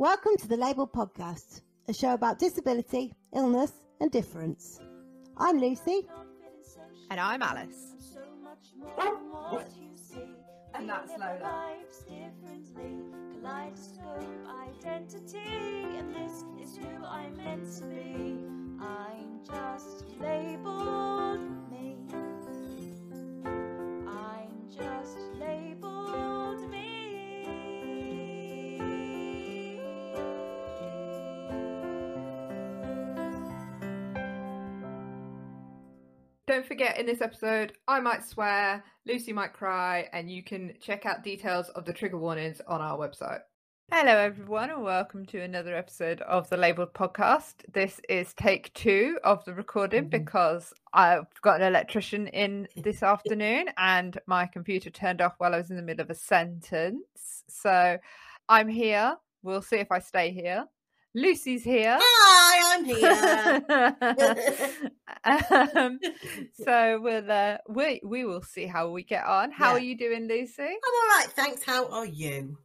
Welcome to the Label Podcast, a show about disability, illness, and difference. I'm Lucy. And I'm Alice. And that's Lola. Kaleidoscope identity, and this is who I'm meant to be. I'm just labeled Don't forget, in this episode, I might swear, Lucy might cry, and you can check out details of the trigger warnings on our website. Hello, everyone, and welcome to another episode of the Labeled Podcast. This is take two of the recording Mhm. because I've got an electrician in this afternoon and my computer turned off while I was in the middle of a sentence. So I'm here. We'll see if I stay here. Lucy's here. Hi, I'm here. um, so we'll uh, we we will see how we get on. How Yeah. are you doing, Lucy? I'm all right, thanks. How are you?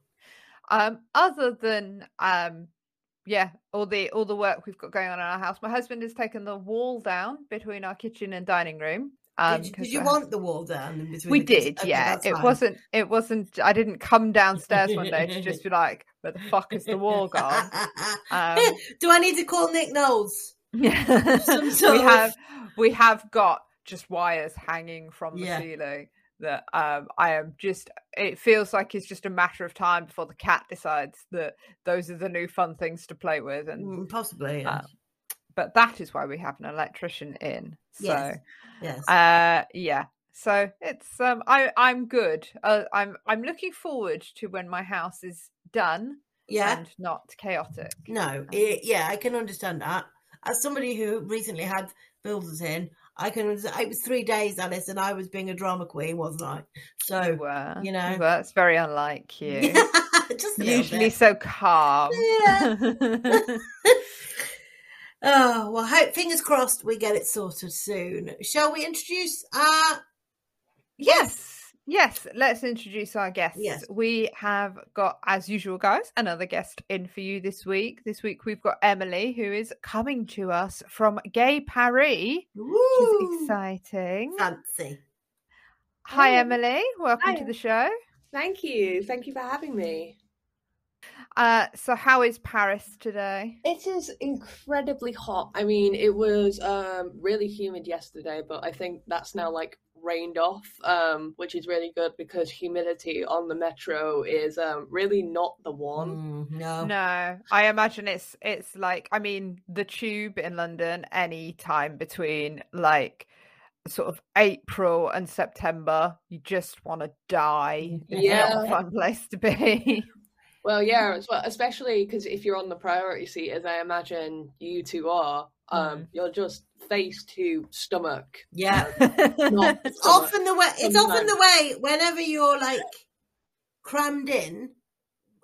Um, other than um, yeah, all the all the work we've got going on in our house. My husband has taken the wall down between our kitchen and dining room. Um, did, did you want the wall down in between? we did, Okay, yeah. It fine. wasn't. It wasn't. I didn't come downstairs one day to just be like, "Where the fuck is the wall gone?" Um, Do I need to call Nick Knowles? Yeah, we of- have we have got just wires hanging from the Yeah. ceiling that um I am just it feels like it's just a matter of time before the cat decides that those are the new fun things to play with and Mm, Possibly. Yeah. uh, but that is why we have an electrician in so Yes. yes. uh yeah so it's um I I'm good uh, I'm I'm looking forward to when my house is done yeah. and not chaotic No. i yeah, I can understand that. As somebody who recently had builders in, I can. It was three days, Alice, and I was being a drama queen, wasn't I? You So were, you know. well, that's very unlike you just usually bit. so calm. Yeah. Oh well, hope fingers crossed we get it sorted soon. Shall we introduce our yes, yes. Let's introduce our guests. Yes. We have got, as usual, guys, another guest in for you this week. This week we've got Emily, who is coming to us from Gay Paris, which is exciting. fancy? Hi, Hi. Emily. Welcome to the show. Thank you. Thank you for having me. Uh, so, how is Paris today? It is incredibly hot. I mean, it was um, really humid yesterday, but I think that's now like rained off, um, which is really good because humidity on the metro is um, really not the one. Mm, no. No, I imagine it's it's like I mean the tube in London any time between like sort of April and September, you just want to die. It's a Yeah. fun place to be. Well, yeah, well, especially because if you're on the priority seat, as I imagine you two are, um, Mm. you're just face to stomach. Yeah. Not It's often the way. It's often the way. Whenever you're like crammed in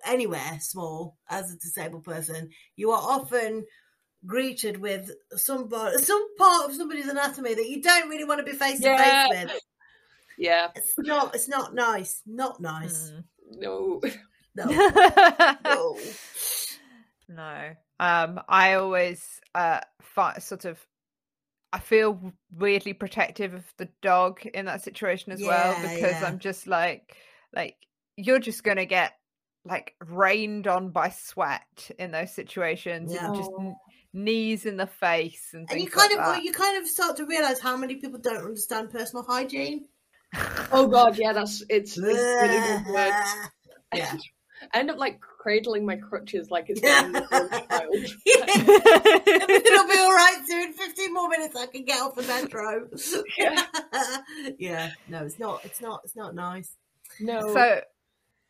anywhere small as a disabled person, you are often greeted with some some part of somebody's anatomy that you don't really want to be face to face with. Yeah, It's not. It's not nice. Not nice. Mm. no. No. No. no. Um, I always uh fi- sort of I feel weirdly protective of the dog in that situation as well because yeah. I'm just like like you're just gonna get like rained on by sweat in those situations Yeah. and just n- knees in the face and And you kind like of that. you kind of start to realize how many people don't understand personal hygiene. Oh god, yeah, that's it's, it's really good yeah. I end up like cradling my crutches like it's getting a child. Everything will be all right soon. Fifteen more minutes, I can get off the metro. Yeah. yeah, no, it's not. It's not. It's not nice. No. so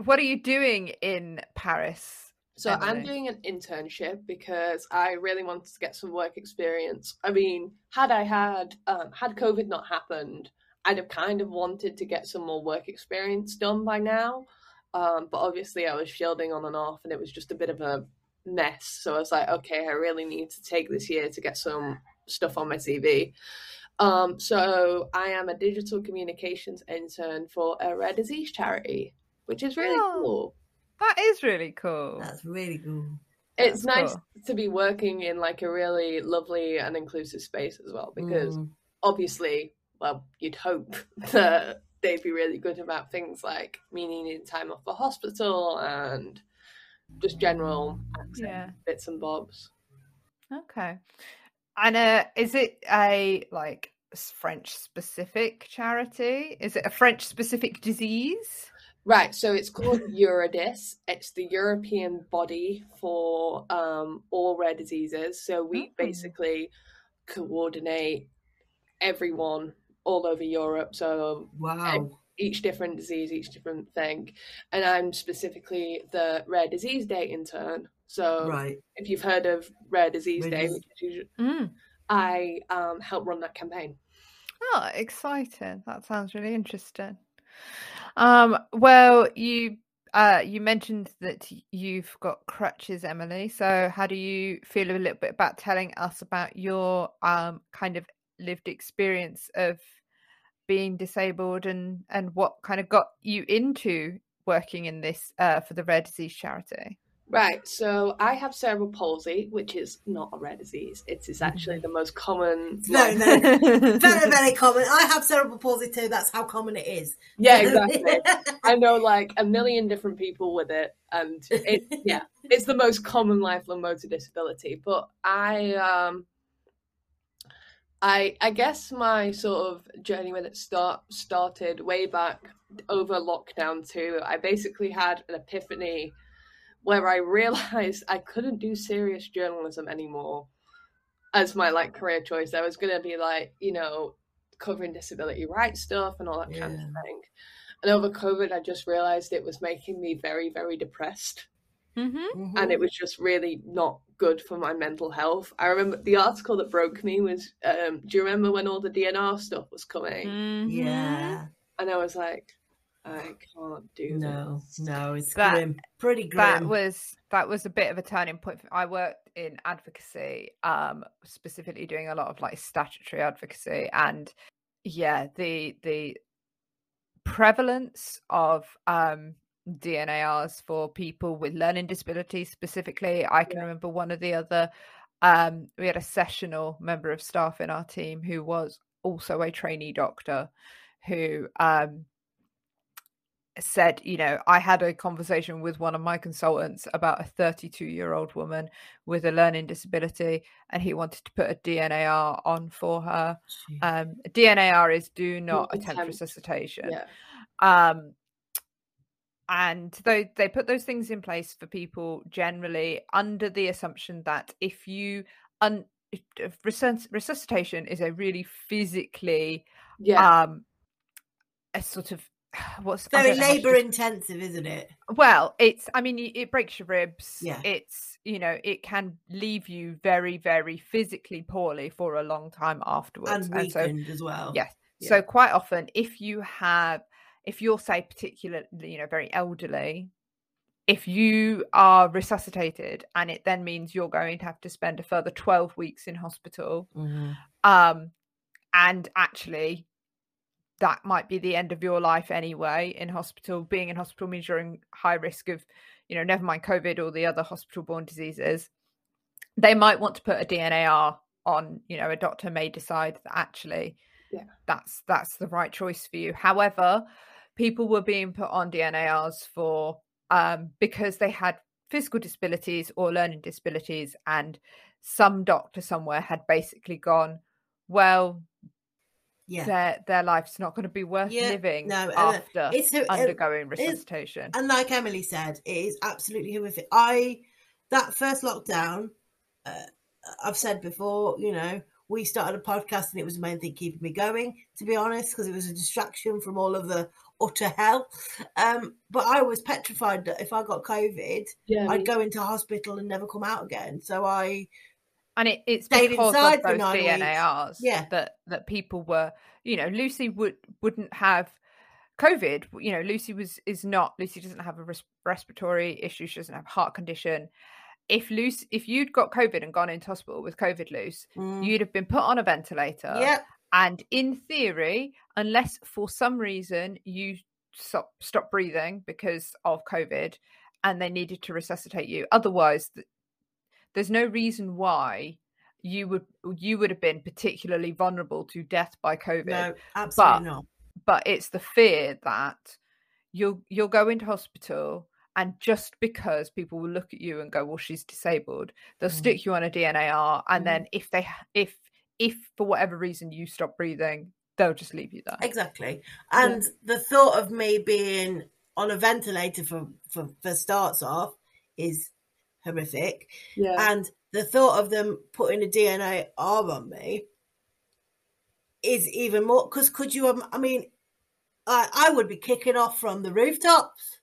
what are you doing in Paris? So I'm doing an internship because I really wanted to get some work experience. I mean, had I had um, had COVID not happened, I'd have kind of wanted to get some more work experience done by now. Um, but obviously, I was shielding on and off, and it was just a bit of a mess. So I was like, okay, I really need to take this year to get some stuff on my CV. Um, so I am a digital communications intern for a rare disease charity, which is really Oh. cool. That is really cool. That's really cool. it's That's nice cool. to be working in like a really lovely and inclusive space as well because Mm. obviously well you'd hope that they'd be really good about things like me needing time off for hospital and just general Yeah. bits and bobs Okay. And uh, is it a like French specific charity? Is it a French specific disease? right so it's called eurodis it's the european body for um, all rare diseases so we Oh. basically coordinate everyone all over europe so Wow. each different disease, each different thing. And I'm specifically the rare disease day intern. So Right. if you've heard of Rare Disease Rare Day, Dis- which is usually, Mm. I um, help run that campaign. Oh, exciting. That sounds really interesting. Um, well, you uh you mentioned that you've got crutches, Emily. So how do you feel a little bit about telling us about your um kind of lived experience of being disabled and and what kind of got you into working in this uh for the rare disease charity? Right, so I have cerebral palsy, which is not a rare disease. It is actually the most common. No, no. Very, very common. I have cerebral palsy too. That's how common it is. Yeah, exactly. I know like a million different people with it, and it yeah, it's the most common lifelong motor disability. But I um I I guess my sort of journey with it start started way back over lockdown too. I basically had an epiphany where I realized I couldn't do serious journalism anymore as my like career choice. I was gonna be like, you know, covering disability rights stuff and all that kind of thing. And over COVID, I just realized it was making me very, very depressed. Mm-hmm. Mhm. And it was just really not good for my mental health. I remember the article that broke me was um, do you remember when all the DNR stuff was coming? Mm-hmm. yeah. And I was like, I can't do that. No, this. no, it's That- grim. Pretty grim. that was that was a bit of a turning point. I worked in advocacy, um, specifically doing a lot of like statutory advocacy, and yeah, the the prevalence of um DNARs for people with learning disabilities specifically. I can Yeah. remember one of the other. Um, we had a sessional member of staff in our team who was also a trainee doctor, who um said, you know, I had a conversation with one of my consultants about a 32 year old woman with a learning disability, and he wanted to put a DNAR on for her. Um, DNAR is do not attempt attempt. resuscitation. Yeah. Um, and they they put those things in place for people generally under the assumption that if you un if- if resuscitation is a really physically Yeah. um a sort of what's Very don't know how to labour des- intensive, isn't it? well it's i mean it breaks your ribs Yeah. it's you know it can leave you very very physically poorly for a long time afterwards And so weakened as well. yes Yeah. so quite often if you have if you're say particularly you know very elderly if you are resuscitated and it then means you're going to have to spend a further 12 weeks in hospital Mhm. um and actually that might be the end of your life anyway in hospital being in hospital means you're in high risk of you know never mind covid or the other hospital borne diseases they might want to put a dnar on you know a doctor may decide that actually Yeah. that's that's the right choice for you however people were being put on dnars for um because they had physical disabilities or learning disabilities and some doctor somewhere had basically gone well Yeah. their their life's not going to be worth Yeah, living no, after It's undergoing it's- resuscitation. and like Emily said, it is absolutely horrific. I that first lockdown, uh, I've said before, you know, we started a podcast and it was the main thing keeping me going. To be honest, because it was a distraction from all of the utter hell. Um, but I was petrified that if I got COVID, Yeah. I'd go into hospital and never come out again. So I, and it, it's stayed because inside of those. DNARs Yeah. that that people were, you know, Lucy would wouldn't have COVID. You know, Lucy was is not Lucy doesn't have a res- respiratory issue. She doesn't have heart condition. If Lucy, if you'd got COVID and gone into hospital with COVID, Luce, mm, you'd have been put on a ventilator. yeah, And in theory, unless for some reason you stop stop breathing because of COVID and they needed to resuscitate you, otherwise th- there's no reason why you would you would have been particularly vulnerable to death by COVID. No, absolutely But- not. But it's the fear that you'll you'll go into hospital and just because people will look at you and go, well, she's disabled, they'll Mm. stick you on a DNAR, and Mm. then if they if if for whatever reason you stop breathing, they'll just leave you there. Exactly. And the thought of me being on a ventilator for, for, for starts off is horrific. Yeah. And the thought of them putting a DNA R on me is even more because could you? um, I mean, I I would be kicking off from the rooftops.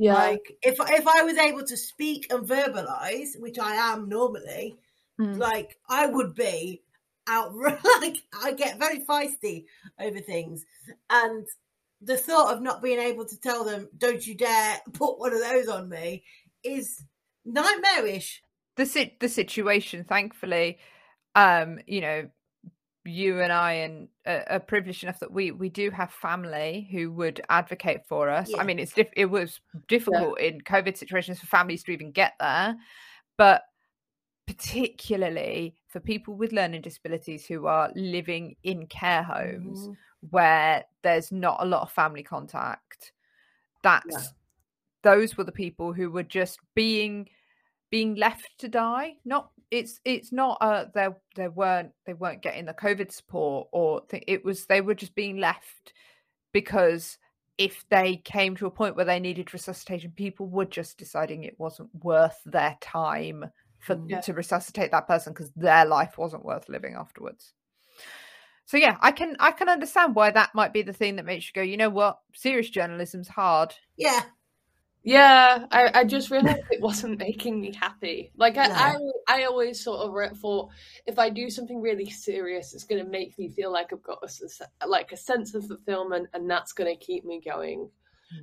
Yeah. Like if if I was able to speak and verbalize, which I am normally, Mm. like I would be out. Like I get very feisty over things, and the thought of not being able to tell them, "Don't you dare put one of those on me," is nightmarish. the sit the situation thankfully um you know you and i and uh, are privileged enough that we we do have family who would advocate for us. I mean it's diff- it was difficult in covid situations for families to even get there but particularly for people with learning disabilities who are living in care homes Mhm. where there's not a lot of family contact that's those were the people who were just being being left to die not it's it's not uh there there weren't they weren't getting the covid support or th- it was they were just being left because if they came to a point where they needed resuscitation people were just deciding it wasn't worth their time for Mm. Yeah. to resuscitate that person because their life wasn't worth living afterwards so yeah i can i can understand why that might be the thing that makes you go you know what serious journalism's hard Yeah, Yeah, I, I just realized it wasn't making me happy. Like I, No. I, I always sort of thought if I do something really serious, it's going to make me feel like I've got a, s- like a sense of fulfillment, and that's going to keep me going.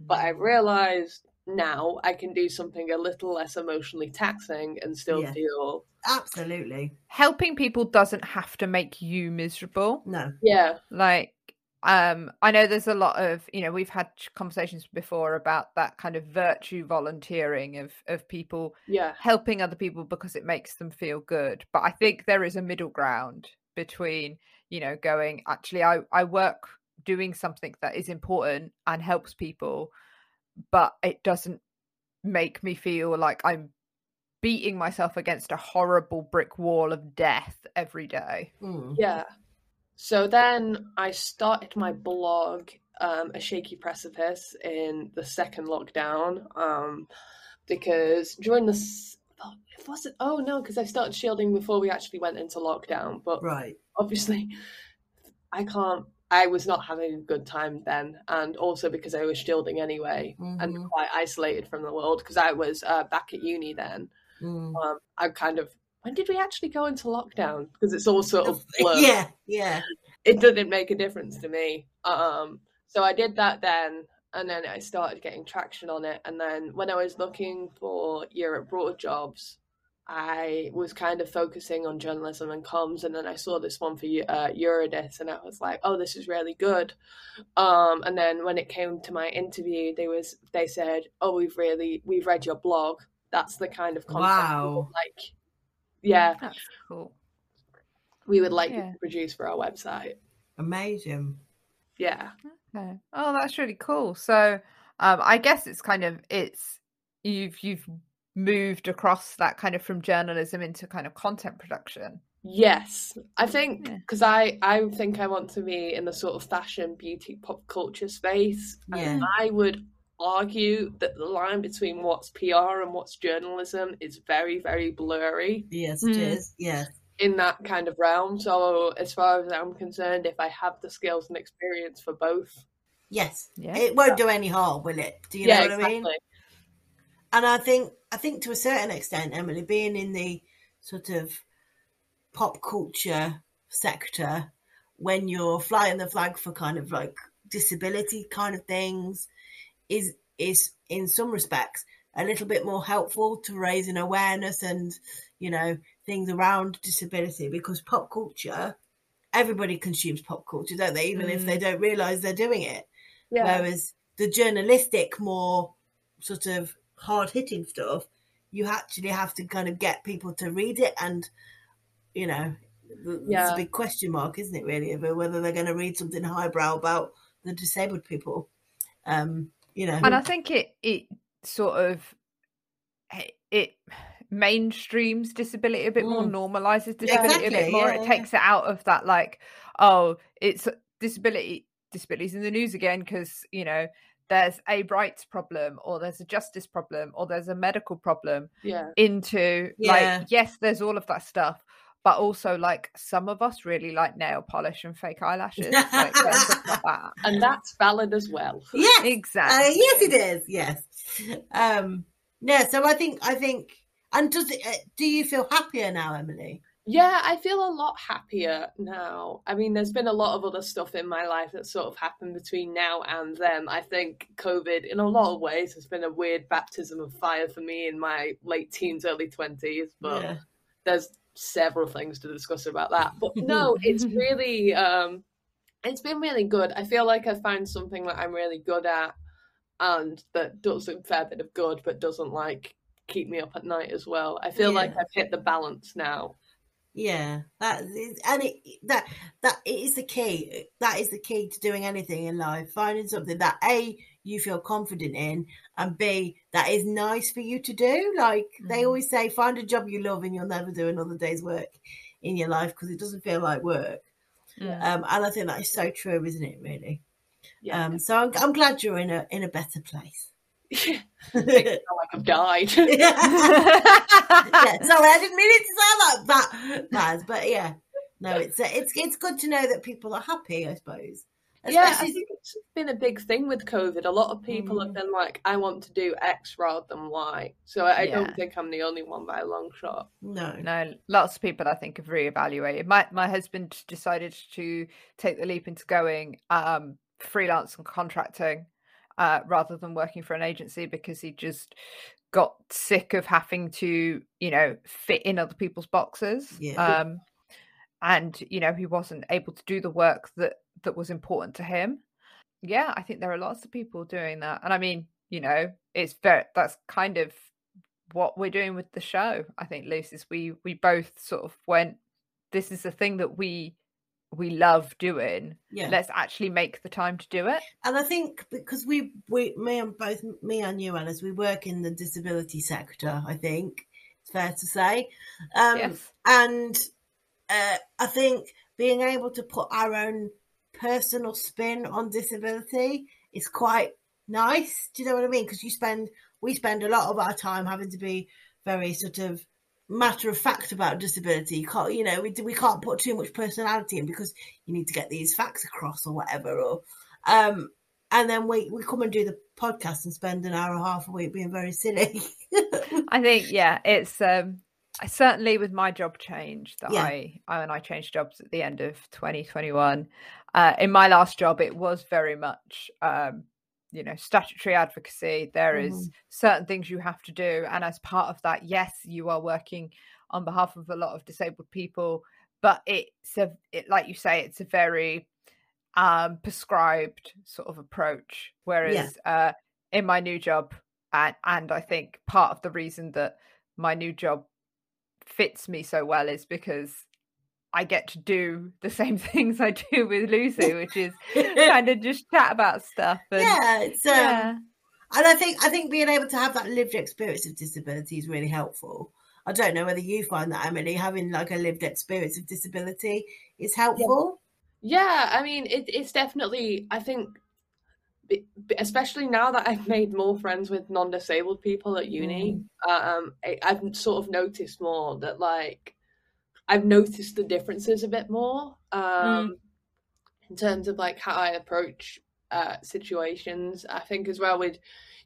But I mm. realized now I can do something a little less emotionally taxing and still Yeah. feel absolutely. helping people doesn't have to make you miserable No. yeah, like um i know there's a lot of you know we've had conversations before about that kind of virtue volunteering of of people yeah, helping other people because it makes them feel good but i think there is a middle ground between you know going actually i i work doing something that is important and helps people but it doesn't make me feel like i'm beating myself against a horrible brick wall of death every day Mm. yeah. So then I started my blog, um, A Shaky Precipice, in the second lockdown, um, because during the oh, it wasn't oh no because I started shielding before we actually went into lockdown, but Right. obviously I can't. I was not having a good time then, and also because I was shielding anyway and Mhm. quite isolated from the world because I was uh, back at uni then. Mm. Um, I kind of when did we actually go into lockdown? Because it's all sort of blurred Yeah, yeah. it didn't make a difference to me. Um, so I did that then, and then I started getting traction on it. And then when I was looking for Europe Broad jobs, I was kind of focusing on journalism and comms, and then I saw this one for uh, Eurodis, and I was like, "Oh, this is really good." Um, and then when it came to my interview, they was they said, "Oh, we've really we've read your blog. That's the kind of content Wow. like." Yeah, that's cool we would like Yeah. to produce for our website. Amazing. Yeah. Okay. Oh, that's really cool. So, um, I guess it's kind of it's you've you've moved across that kind of from journalism into kind of content production. Yes, I think Yeah. because I I think I want to be in the sort of fashion, beauty, pop culture space. and Yeah. I would argue that the line between what's PR and what's journalism is very very blurry Yes, it Mm. is. Yes. in that kind of realm. So as far as I'm concerned, if I have the skills and experience for both, Yes. Yeah. It won't do any harm, will it? Do you yeah, know what I mean? And I think I think to a certain extent, Emily, being in the sort of pop culture sector, when you're flying the flag for kind of like disability kind of things, is is in some respects a little bit more helpful to raising awareness and you know things around disability because pop culture everybody consumes pop culture don't they even if they don't realize they're doing it Yeah, Whereas the journalistic, more sort of hard hitting stuff, you actually have to kind of get people to read it, and you know, th- it's Yeah. a big question mark, isn't it? Really, about whether they're going to read something highbrow about the disabled people. Um, you know, and I think it it sort of it, it mainstreams disability a bit more, Mm. normalizes disability a Exactly, bit more. yeah, it yeah. takes it out of that like, oh, it's disability disabilities in the news again because you know there's a rights problem or there's a justice problem or there's a medical problem Yeah. into Yeah. like yes there's all of that stuff but also like some of us really like nail polish and fake eyelashes like that. And that's valid as well. yes, uh, exactly yes, it is. Yes, um, yeah. So I think I think, and does it? Uh, do you feel happier now, Emily? Yeah, I feel a lot happier now. I mean, there's been a lot of other stuff in my life that sort of happened between now and then. I think COVID, in a lot of ways, has been a weird baptism of fire for me in my late teens, early 20s. But Yeah. there's several things to discuss about that. But no, it's really, um, it's been really good. I feel like I found something that I'm really good at and that does a fair bit of good, but doesn't like keep me up at night as well. I feel like I've hit the balance now. Yeah, that is, and it that that it is the key. That is the key to doing anything in life. Finding something that a you feel confident in, and b that is nice for you to do. Like they Mhm. always say, find a job you love, and you'll never do another day's work in your life because it doesn't feel like work. Mm. Um, and I think that is so true, isn't it? Really. Yeah. Um, so I'm, I'm glad you're in a in a better place. Sound like I've died. yeah, sorry, I didn't mean it to sound like that, Baz, but yeah, no, it's uh, it's it's good to know that people are happy. I suppose. Yeah, I think it's been a big thing with COVID. A lot of people have Mm. been like, I want to do X rather than Y. So I, I Yeah. don't think I'm the only one by a long shot. no, No, lots of people I think have reevaluated. My my husband decided to take the leap into going um, freelance and contracting uh, rather than working for an agency because he just got sick of having to, you know, fit in other people's boxes. Yeah. Um, and you know, he wasn't able to do the work that that was important to him. Yeah, I think there are lots of people doing that, and I mean, you know, it's very that's kind of what we're doing with the show. I think, Luce, is we we both sort of went. This is a thing that we we love doing. yeah. Let's actually make the time to do it. And I think because we, we, me and both me and you, Alice, we work in the disability sector. I think it's fair to say, um, yes. and uh, I think being able to put our own personal spin on disability is quite nice. Do you know what I mean? Because you spend we spend a lot of our time having to be very sort of matter of fact about disability. You can't, you know, we we can't put too much personality in because you need to get these facts across or whatever. Or um, and then we we come and do the podcast and spend an hour and a half a week being very silly. I think yeah, it's um I certainly with my job change that Yeah. I I when I changed jobs at the end of 2021. Uh, in my last job, it was very much um, you know statutory advocacy. There is certain things you have to do, and as part of that, yes, you are working on behalf of a lot of disabled people, but it's a it, like you say, it's a very um prescribed sort of approach. Whereas uh, in my new job, and and I think part of the reason that my new job fits me so well is because I get to do the same things I do with Lucy, which is kind of just chat about stuff. And, yeah, it's um, yeah. And I think I think being able to have that lived experience of disability is really helpful. I don't know whether you find that Emily having like a lived experience of disability is helpful. Yeah, I mean, it, it's definitely, I think, b- b- especially now that I've made more friends with non disabled people at uni, um, I, I've sort of noticed more that, like, I've noticed the differences a bit more um, in terms of, like, how I approach uh, situations. I think as well with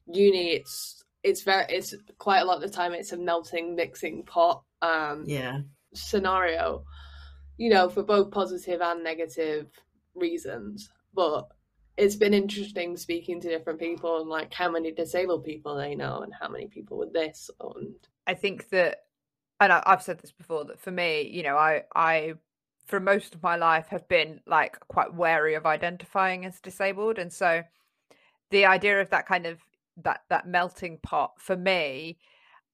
uni, it's it's very it's quite a lot of the time it's a melting mixing pot um Yeah, scenario, you know, for both positive and negative reasons. But it's been interesting speaking to different people and like how many disabled people they know and how many people with this and I think that, and I, I've said this before, that for me, you know, I, I, for most of my life, have been like quite wary of identifying as disabled, and so the idea of that kind of that that melting pot for me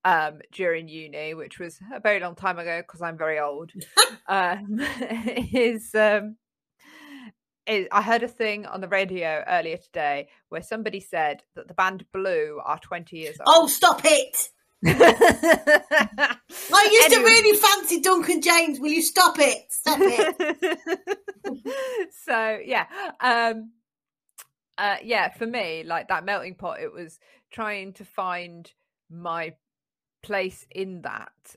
um, during uni, which was a very long time ago because I'm very old, um, is um, is I heard a thing on the radio earlier today where somebody said that the band Blue are 20 years old. Oh, stop it! I used to really fancy Duncan James. Will you stop it? Stop it. so yeah um uh yeah for me like that melting pot it was trying to find my place in that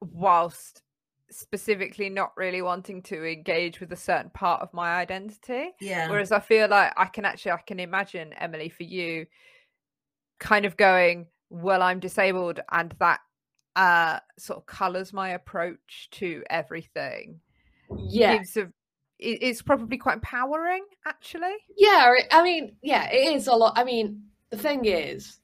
whilst specifically not really wanting to engage with a certain part of my identity Yeah. whereas i feel like i can actually i can imagine emily for you kind of going well i'm disabled and that uh sort of colors my approach to everything Yeah, gives a it- it's probably quite empowering actually yeah. I mean, yeah, it is a lot. I mean, the thing is,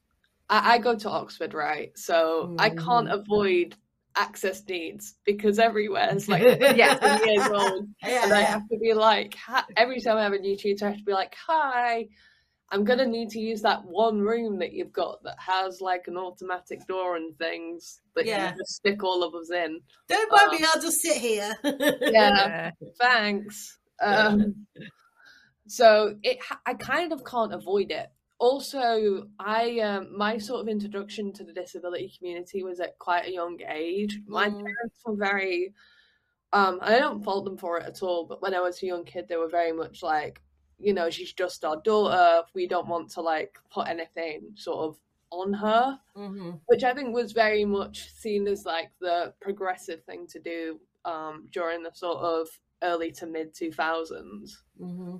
I, I go to Oxford, right? So I can't Mhm. avoid access needs because everywhere is like Yeah. years old. yeah, and I have to be like, every time I have a new tutor, I have to be like, hi, I'm gonna need to use that one room that you've got that has like an automatic door and things that Yeah. you just stick all of us in. Don't mind me, I'll just sit here. Yeah, thanks. Um, so it, I kind of can't avoid it. Also, I um, my sort of introduction to the disability community was at quite a young age. My Mm. parents were very, um, I don't fault them for it at all. But when I was a young kid, they were very much like, you know, she's just our daughter. We don't want to like put anything sort of on her hmm which I think was very much seen as like the progressive thing to do um, during the sort of early to mid 2000s. hmm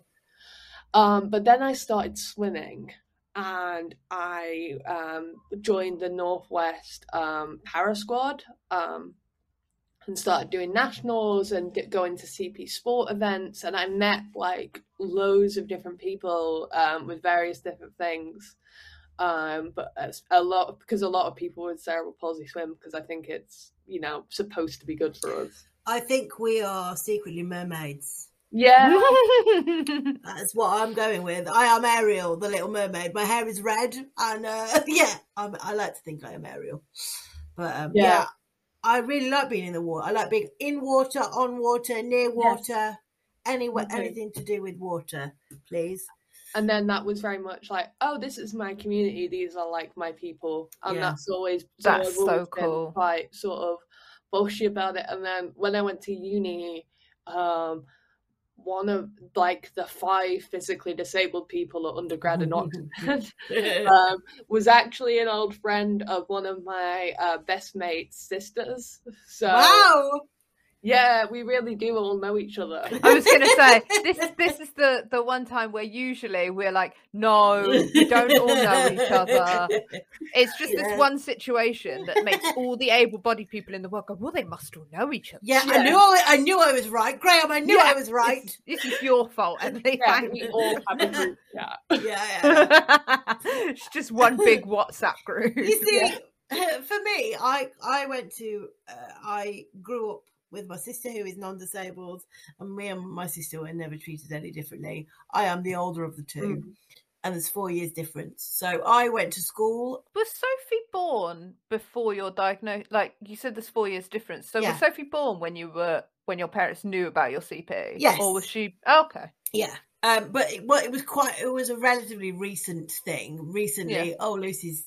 Um, but then I started swimming and I um, joined the Northwest um, Para Squad um, and started doing nationals and get, going to CP sport events. And I met like loads of different people um, with various different things. Um, but a lot because a lot of people with cerebral palsy swim because I think it's you know supposed to be good for us. I think we are secretly mermaids. Yeah, That's what I'm going with. I am Ariel, the Little Mermaid. My hair is red, and uh, yeah, I'm, I like to think I am Ariel. But um, yeah. Yeah. I really like being in the water. I like being in water, on water, near water, anywhere, Me too. anything to do with water, please. and then that was very much like, oh, this is my community. These are like my people, and Yeah. that's always That's I've so cool. Quite sort of bullshit about it. And then when I went to uni, um, one of like the five physically disabled people at undergrad in Oxford um, was actually an old friend of one of my uh, best mates' sisters. So wow. Yeah, we really do all know each other. I was going to say this. This is the the one time where usually we're like, no, we don't all know each other. It's just Yeah. this one situation that makes all the able-bodied people in the world go, well, they must all know each other. Yeah, I knew I, I knew I was right, Graham. I knew Yeah, I was right. This, this is your fault, Emily. Yeah, thank we you. all have a group chat. Yeah, yeah. it's just one big WhatsApp group. You see, Yeah. for me, I I went to uh, I grew up with my sister who is non-disabled, and me and my sister were never treated any differently. I am the older of the two, Mm. and there's four years difference. So I went to school. Was Sophie born before your diagnosis? Like you said, there's four years difference. So Yeah. was Sophie born when you were when your parents knew about your CP? Yes. Or was she? Oh, okay. Yeah. Um, but it, well, it was quite. It was a relatively recent thing. Recently, oh, Lucy's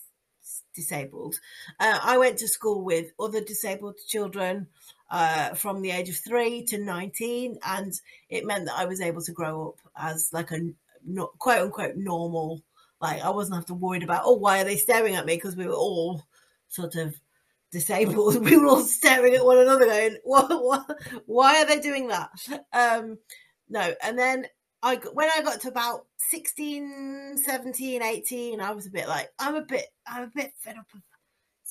disabled. Uh, I went to school with other disabled children uh, from the age of three to nineteen, and it meant that I was able to grow up as like a no, quote unquote normal. Like I wasn't have to worried about oh why are they staring at me because we were all sort of disabled. We were all staring at one another going what, what why are they doing that? Um, no, and then I when I got to about 16, 17, 18, I was a bit like, I'm a bit, I'm a bit fed up of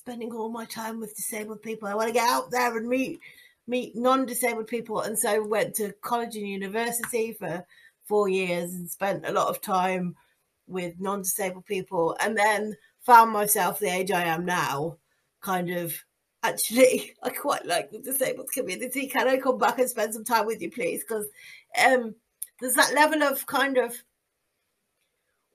spending all my time with disabled people. I want to get out there and meet, meet non-disabled people. And so went to college and university for four years and spent a lot of time with non-disabled people and then found myself the age I am now kind of actually I quite like the disabled community. Can I come back and spend some time with you, please? Because um, there's that level of kind of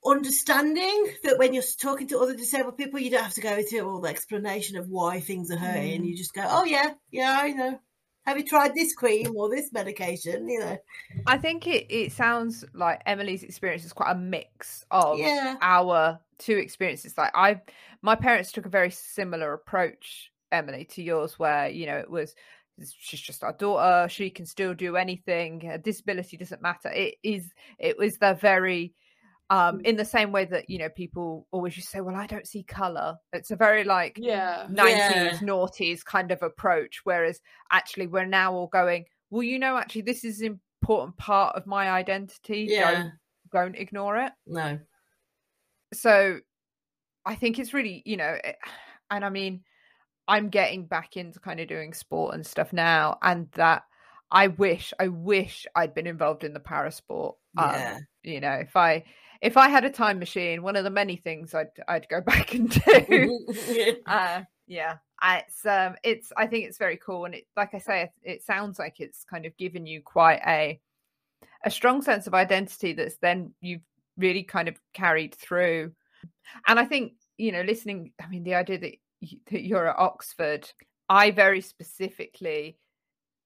understanding that when you're talking to other disabled people, you don't have to go through all the explanation of why things are hurting. Mm. You just go, "Oh yeah, yeah, I know." Have you tried this cream or this medication? You know, I think it, it sounds like Emily's experience is quite a mix of yeah, our two experiences. Like I, my parents took a very similar approach, Emily, to yours, where you know it was she's just our daughter. She can still do anything. Her disability doesn't matter. It is. It was the very. Um, in the same way that you know people always just say, "Well, I don't see color." It's a very like Yeah. 90s Yeah. noughties kind of approach whereas actually we're now all going well you know actually this is an important part of my identity yeah. don't don't ignore it No, so i think it's really you know it- and i mean i'm getting back into kind of doing sport and stuff now and that i wish i wish i'd been involved in the para sport um, yeah, you know if i if i had a time machine one of the many things i'd i'd go back and do. Uh yeah I- it's um it's i think it's very cool and it like i say it, it sounds like it's kind of given you quite a a strong sense of identity that's then you've really kind of carried through. And i think you know listening i mean the idea that, you, that you're at oxford i very specifically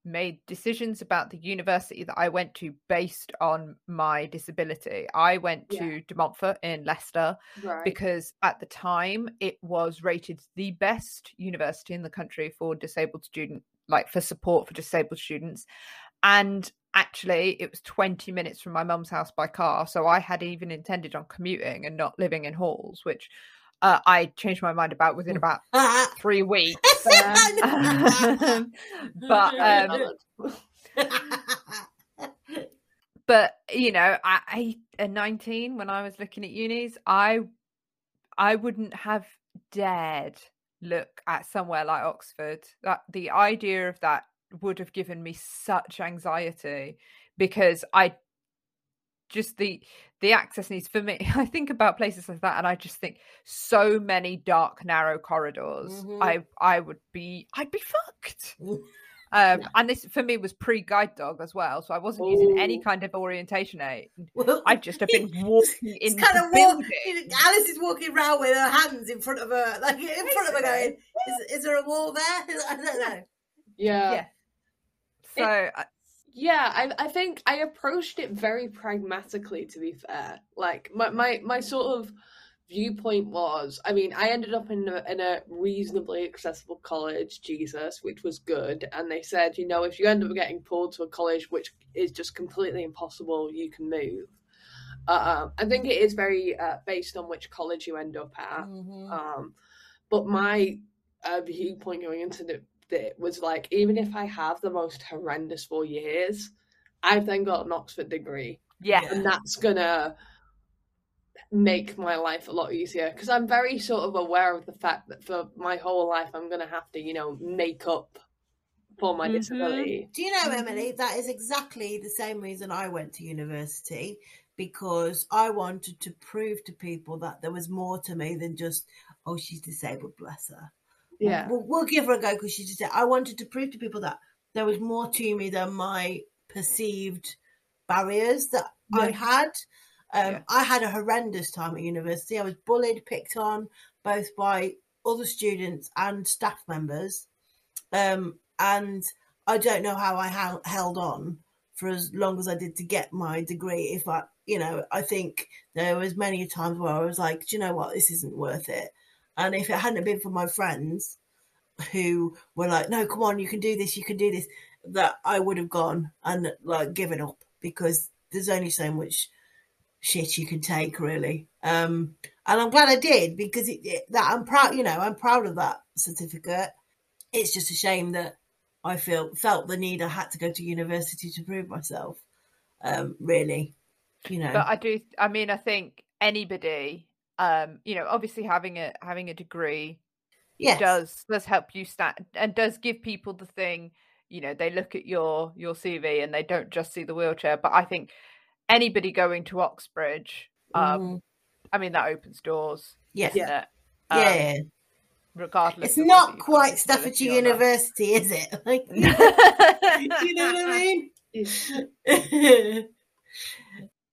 made decisions about the university that i went to based on my disability i went Yeah. to de montfort in leicester Right. because at the time it was rated the best university in the country for disabled student like for support for disabled students and actually it was 20 minutes from my mum's house by car so i had even intended on commuting and not living in halls which uh, i changed my mind about within about three weeks. Um, but um but you know I, I at 19 when i was looking at unis i i wouldn't have dared look at somewhere like oxford. That the idea of that would have given me such anxiety because i just the the access needs for me i think about places like that and i just think so many dark narrow corridors Mhm. i i would be i'd be fucked um, and this for me was pre guide dog as well, so I wasn't using any kind of orientation aid. Well, I'd just have been walking It's in kind the of walk. Alice is walking around with her hands in front of her, like in front of her, going, "Is, is there a wall there?" I don't know. yeah. Yeah. So uh, Yeah, I I think I approached it very pragmatically to be fair. Like my my, my sort of viewpoint was, I mean, I ended up in a, in a reasonably accessible college, Jesus, which was good, and they said, you know, if you end up getting pulled to a college which is just completely impossible, you can move. Uh, I think it is very uh, based on which college you end up at. Mhm. Um, but my uh, viewpoint going into the, the was like, even if I have the most horrendous four years, I've then got an Oxford degree, yeah, Yeah. and that's gonna make my life a lot easier because I'm very sort of aware of the fact that for my whole life I'm gonna have to, you know, make up for my Mhm. disability. Do you know, Emily? That is exactly the same reason I went to university because I wanted to prove to people that there was more to me than just, oh, she's disabled, bless her. Yeah, We'll, we'll give her a go because she's said I wanted to prove to people that there was more to me than my perceived barriers that I had. Um, Yeah. I had a horrendous time at university. I was bullied, picked on both by other students and staff members. Um, and I don't know how I hel- held on for as long as I did to get my degree. If I, you know, I think there was many times where I was like, do you know what, this isn't worth it. And if it hadn't been for my friends who were like, no, come on, you can do this, you can do this, that I would have gone and like given up because there's only so much shit you can take, really. Um, and I'm glad I did because it, it, that I'm proud, you know, I'm proud of that certificate. It's just a shame that I feel felt the need I had to go to university to prove myself. Um, really, you know. but I do. I mean, I think anybody, um, you know, obviously having a having a degree yes. does does help you stand and does give people the thing. You know, they look at your your CV and they don't just see the wheelchair. But I think anybody going to Oxbridge, um, Mhm. I mean, that opens doors. yes yeah. it? Um, yeah. regardless. It's not quite Staffordshire. University, is it? Like, you know what I mean?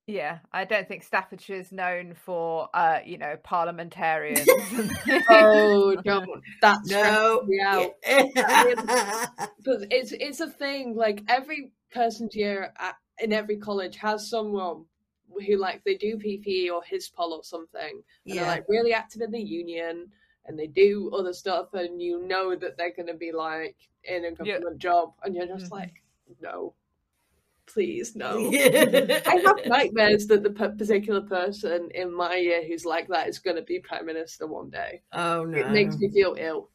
Yeah, I don't think Staffordshire's known for, uh, you know, parliamentarians. Oh, don't that No. stresses me out. Because it's it's a thing. Like every person's year at, in every college has someone who like they do PPE or HISPOL or something, and they're like really active in the union, and they do other stuff, and you know that they're going to be like in a government job, and you're just Mhm. like, no, please no. I I have nightmares that the p- particular person in my year who's like that is going to be prime minister one day. Oh no. It makes me feel ill.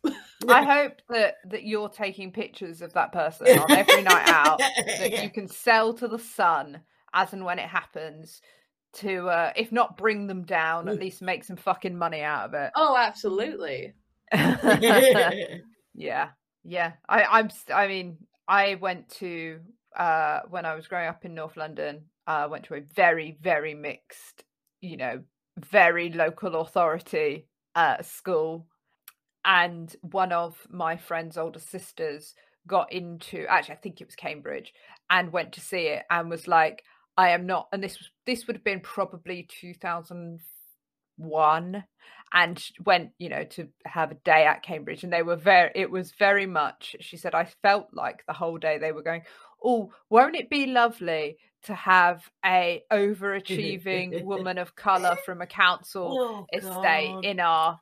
I hope that that you're taking pictures of that person on every night out that you can sell to the sun as and when it happens to uh if not bring them down at least make some fucking money out of it. Oh, absolutely. yeah yeah i i'm i mean i went to uh when i was growing up in north london i went to a very very mixed you know very local authority uh school. And one of my friend's older sisters got into actually i think it was cambridge and went to see it and was like i am not and this was this would have been probably 2001 and went you know to have a day at cambridge and they were very it was very much she said i felt like the whole day they were going oh won't it be lovely to have a overachieving woman of color from a council Oh, estate God. in our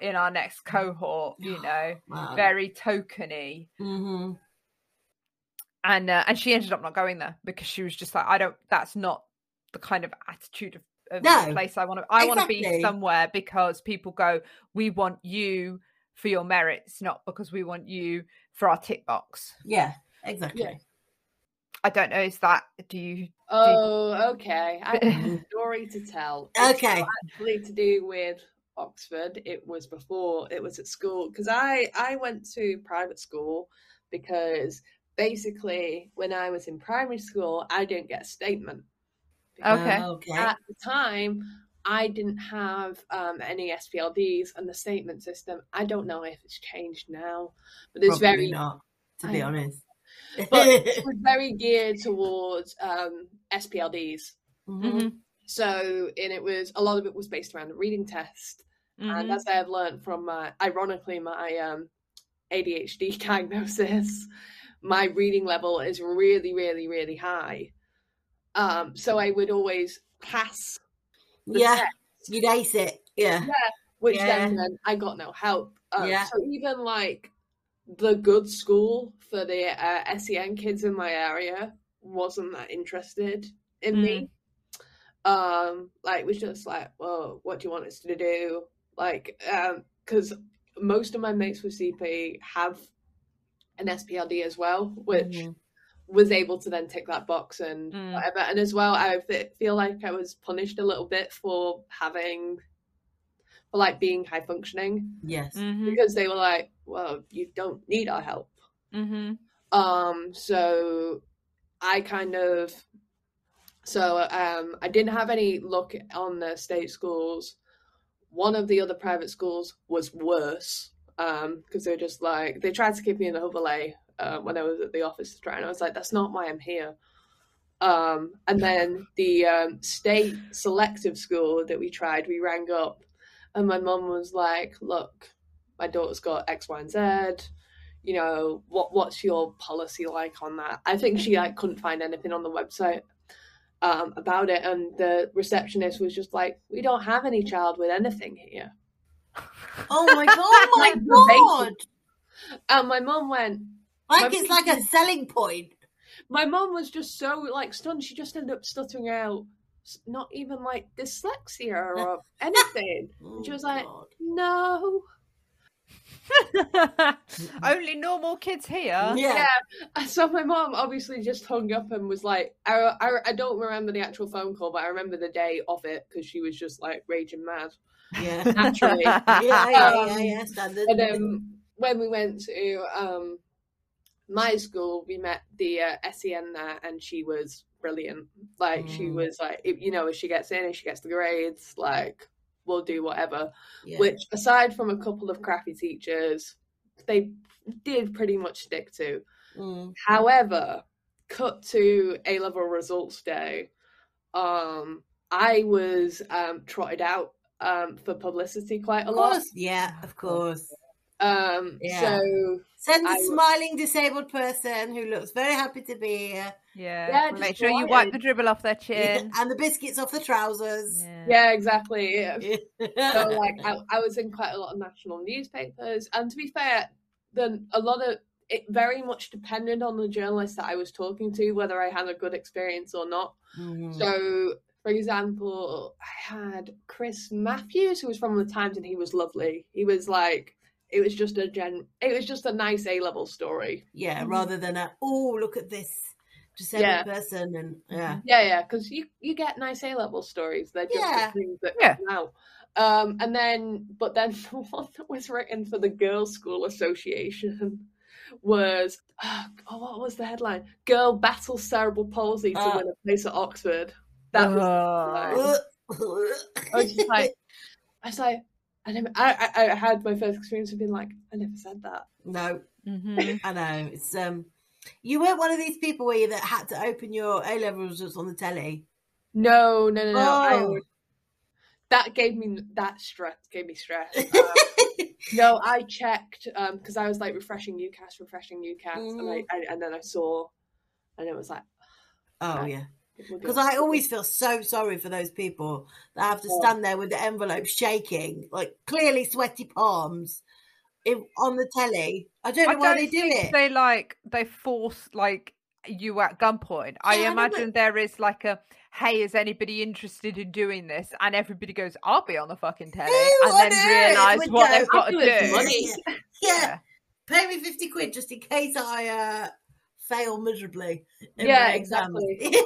in our next cohort you know Wow. very tokeny hmm and uh, and she ended up not going there because she was just like i don't that's not the kind of attitude of, of the No, place i want to i want to be somewhere because people go we want you for your merits not because we want you for our tick box Yeah, exactly. I don't know is that do you Oh, okay. I have a story to tell. Okay. not actually to do with Oxford. It was before. It was at school because I I went to private school because basically when I was in primary school I didn't get a statement. Okay. Okay. At the time, I didn't have um, any SPLDs and the statement system. I don't know if it's changed now, but it's Probably very not, to I be know. honest. But it was very geared towards um, SPLDs. Mhm. So, and it was a lot of it was based around the reading test. And Mhm. as I have learned from my, ironically, my um, ADHD diagnosis, my reading level is really, really, really high. Um, so I would always pass the Yeah, test, you'd ace it. Yeah. which Yeah. then meant I got no help. Um, Yeah. So even like the good school for the uh, SEN kids in my area wasn't that interested in me. Um, like it was just like, well, what do you want us to do? Like, um, because most of my mates with CP have an SPLD as well, which Mhm. was able to then tick that box and Mm. whatever. And as well, I feel like I was punished a little bit for having, for like being high functioning Yes. Mhm. because they were like, well, you don't need our help. Mhm. Um, so I kind of, so um, I didn't have any luck on the state schools. One of the other private schools was worse um, because they're just like they tried to keep me in the overlay uh, when I was at the office to try, and I was like, that's not why I'm here. Um, and then the um, state selective school that we tried, we rang up, and my mum was like, "Look, my daughter's got X, Y, and Z. You know, what what's your policy like on that?" I think she like couldn't find anything on the website um, about it, and the receptionist was just like, "We don't have any child with anything here." Oh my god! Oh my god! And my mum went, Like it's like a selling point. my mum was just so like stunned. She just ended up stuttering out, not even like dyslexia or anything. Oh, She was like, God. No. Only normal kids here. yeah. So my mom obviously just hung up and was like, I, I, I don't remember the actual phone call, but I remember the day of it because she was just like raging mad. Yeah. Naturally. Yeah, yeah, yeah, Um, yeah, standard. And then when we went to um, my school, we met the uh, SEN there, and she was brilliant. Like she Mm. was like, if, you know, if she gets in, if she gets the grades, like we'll do whatever. yeah. Which, aside from a couple of crappy teachers, they did pretty much stick to. Mm. However, cut to A level results day. um, I was um, trotted out um, for publicity quite a lot. yeah, of course. Um, Yeah. So Send I- smiling disabled person who looks very happy to be here. Yeah. Yeah, Make sure you wipe the dribble off their chin. and the biscuits off the trousers. Yeah. yeah, exactly. so so like I, I was in quite a lot of national newspapers and to be fair then a lot of it very much depended on the journalist that i was talking to whether i had a good experience or not Mm. so for example i had chris matthews who was from the times and he was lovely he was like it was just a gen it was just a nice a level story yeah, rather than a oh look at this disabled Yeah. person and yeah. Yeah, yeah, because you you get nice A level stories. They're just Yeah. the things that Yeah. come out. Um, and then, but then the one that was written for the Girls' School Association was oh, what was the headline? Girl battles cerebral palsy to Ah. win a place at Oxford. That was. Oh. I was just like, I was like, I never. I, I I had my first experience of being like, I never said that. no, Mhm. I know. It's um you weren't one of these people where you that had to open your A level results on the telly. No, no, no, no. Oh. would, that gave me that stress. Gave me stress. Um, No, I checked because I was like refreshing UCAS, refreshing UCAS, and Mm. I, I and then I saw, and it was like, Oh yeah. Because. I always feel so sorry for those people that have to Yeah. stand there with the envelope shaking, like clearly sweaty palms, in, on the telly. I don't know I why don't they do think it. they like they force like you at gunpoint. I Yeah, I know, but- imagine there is like a hey, is anybody interested in doing this? And everybody goes, I'll be on the fucking telly, Who and on then realise what go, they've got "I'll to do for do. money." yeah. Yeah. pay me fifty quid just in case I uh, fail miserably. in Yeah, my exams.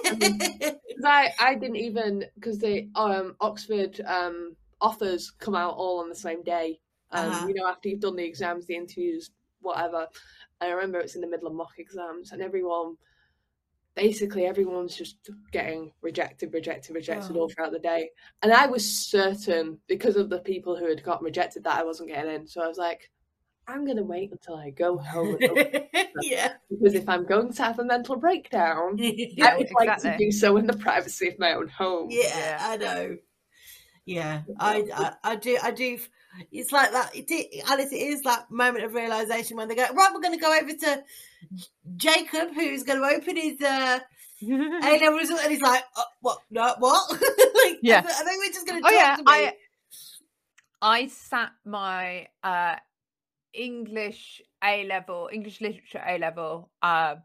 Because I, I didn't even because the um Oxford um offers come out all on the same day. Um, Uh-huh. you know, after you've done the exams, the interviews, whatever. And I remember it's in the middle of mock exams, and everyone, basically everyone's just getting rejected, rejected, rejected Oh. all throughout the day. And I was certain because of the people who had got rejected that I wasn't getting in. So I was like, I'm gonna wait until I go home yeah. because if I'm going to have a mental breakdown, Yeah, I would like to do so in the privacy of my own home. Yeah, Yeah. I know. Yeah, I, I, I do, I do. It's like that. It, is- Alice, it is that moment of realization when they go, right, we're going to go over to Jacob, who's going to open his uh, A level result, and he's like, uh, what? No, what? like, Yeah. I, think we're just going to Oh yeah, to. I I sat my uh English A level, English literature A level, um,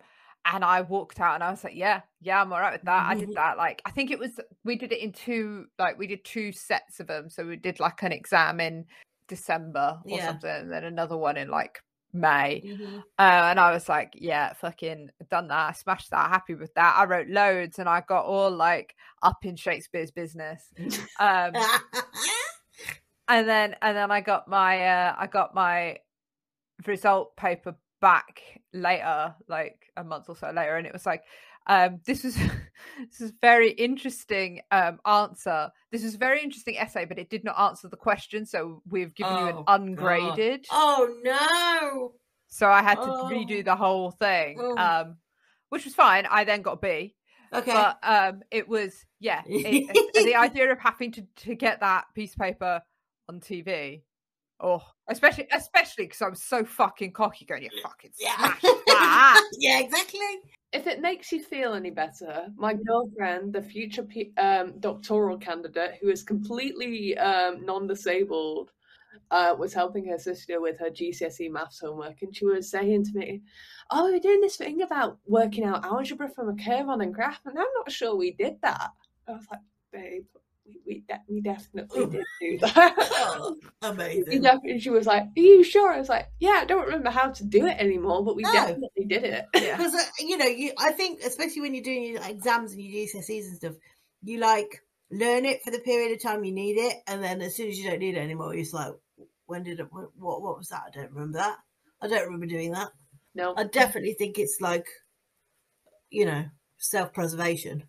and I walked out and I was like, yeah, yeah, I'm all right with that. I did that. Like, I think it was we did it in two, like we did two sets of them. So we did like an exam in December or Yeah. something, and then another one in like May. Mhm. Uh, and I was like, yeah, fucking done that. I smashed that. Happy with that. I wrote loads and I got all like up in Shakespeare's business. Um, and then and then I got my uh I got my result paper back later, like a month or so later, and it was like, um, this was this is very interesting um answer. This is very interesting essay, but it did not answer the question, so we've given you an Oh, God. ungraded. oh no! So I had to Oh. redo the whole thing. Oh. Um which was fine. I then got a B Okay. but um it was yeah it, the idea of having to to get that piece of paper on tv oh especially especially because I'm so fucking cocky going you fucking yeah. smash yeah, exactly. If it makes you feel any better, my girlfriend, the future um, doctoral candidate who is completely um, non-disabled, uh, was helping her sister with her GCSE maths homework, and she was saying to me, "Oh, we're doing this thing about working out algebra from a curve on a graph, and I'm not sure we did that." I was like, "Babe, we we, de- we definitely did do that." Oh, amazing. def- and she was like, "Are you sure?" I was like, "Yeah, I don't remember how to do it anymore, but we No. definitely did it." yeah because uh, you know you i think especially when you're doing your exams and your gcse's and stuff you like learn it for the period of time you need it and then as soon as you don't need it anymore you're just like when did it what what, what was that i don't remember that i don't remember doing that No, i definitely think it's like you know self-preservation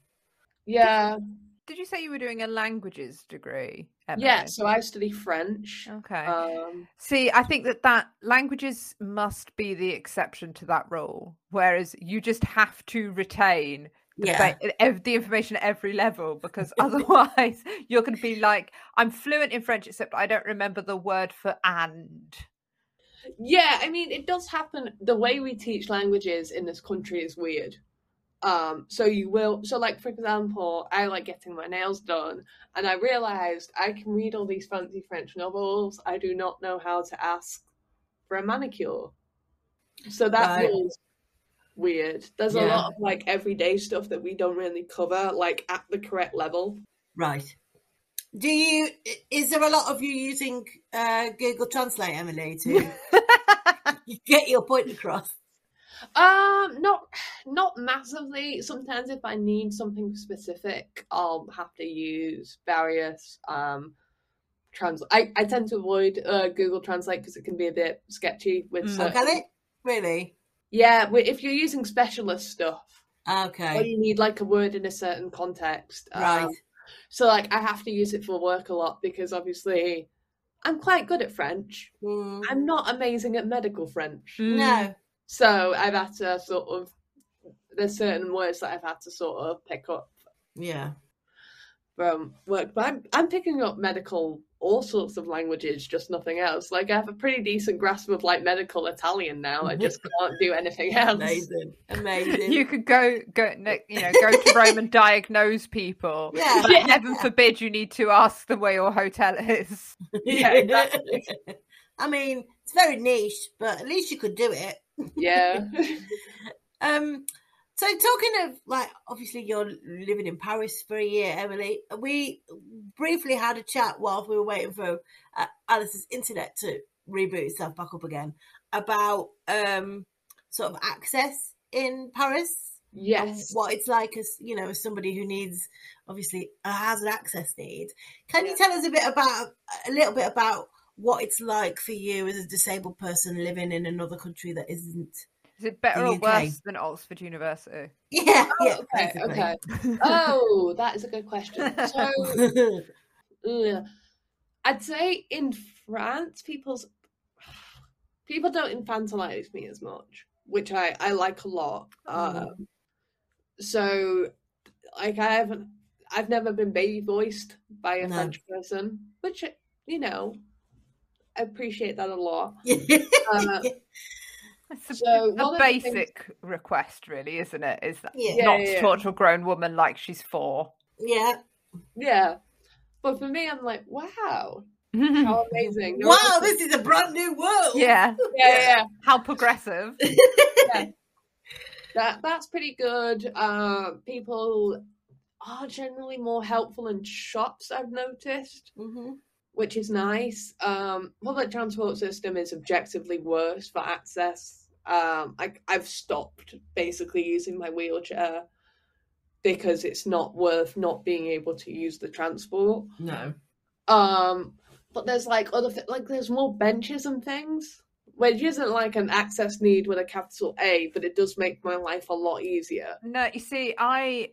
yeah, did you say you were doing a languages degree Emily? yeah. So I study French. okay Um, See, I think that that languages must be the exception to that rule, whereas you just have to retain the, Yeah. ba- the information at every level because otherwise you're going to be like, I'm fluent in French, except I don't remember the word for and. Yeah, I mean, it does happen. The way we teach languages in this country is weird. Um, so you will, so like for example, I like getting my nails done, and I realized I can read all these fancy French novels. I do not know how to ask for a manicure. So that Right. was weird. There's a lot of like everyday stuff that we don't really cover, like at the correct level. Right. Do you? Is there a lot of you using uh, Google Translate, Emily, to get your point across? Um, not not massively. Sometimes if I need something specific, I'll have to use various um trans. I, I tend to avoid uh, Google Translate because it can be a bit sketchy with Mm. Oh, certain. can it? Really? Yeah, if you're using specialist stuff, or Okay. you need like a word in a certain context, um, Right. so like I have to use it for work a lot because obviously I'm quite good at French. Mm. I'm not amazing at medical French. No. So I've had to sort of there's certain words that I've had to sort of pick up Yeah. from work. But I'm I'm picking up medical all sorts of languages, just nothing else. Like I have a pretty decent grasp of like medical Italian now. I just can't do anything else. Amazing. Amazing. You could go, go, you know, go to Rome and diagnose people. Yeah. But heaven forbid you need to ask them where your hotel is. Yeah, exactly. I mean, it's very niche, but at least you could do it. Yeah. Um, so talking of like, obviously you're living in Paris for a year, Emily. We briefly had a chat whilst we were waiting for uh, Alice's internet to reboot itself back up again about um sort of access in Paris. yes. what it's like as you know as somebody who needs obviously uh, has an access need can you tell us a bit about a little bit about what it's like for you as a disabled person living in another country that isn't Is it better The or UK. worse than Oxford University? yeah Oh, yeah okay, basically. okay. Oh, that is a good question. So Ugh. I'd say in France, people's people don't infantilize me as much, which I I like a lot. Um, so, like I haven't, I've never been baby voiced by a No. French person, which you know, I appreciate that a lot. Uh, It's a, So, a one of the things- basic request, really, isn't it? Is that yeah Yeah, not yeah, to yeah. talk to a grown woman like she's four. yeah yeah, but for me, I'm like, wow, how amazing! No wow one- this is a brand new world yeah, yeah, yeah, yeah. how progressive. that that's pretty good. Uh, people are generally more helpful in shops. I've noticed, hmm which is nice. Um, public transport system is objectively worse for access. Um, I, I've stopped basically using my wheelchair because it's not worth not being able to use the transport. no Um, but there's like other thi- like there's more benches and things, which isn't like an access need with a capital A, but it does make my life a lot easier. No, you see, I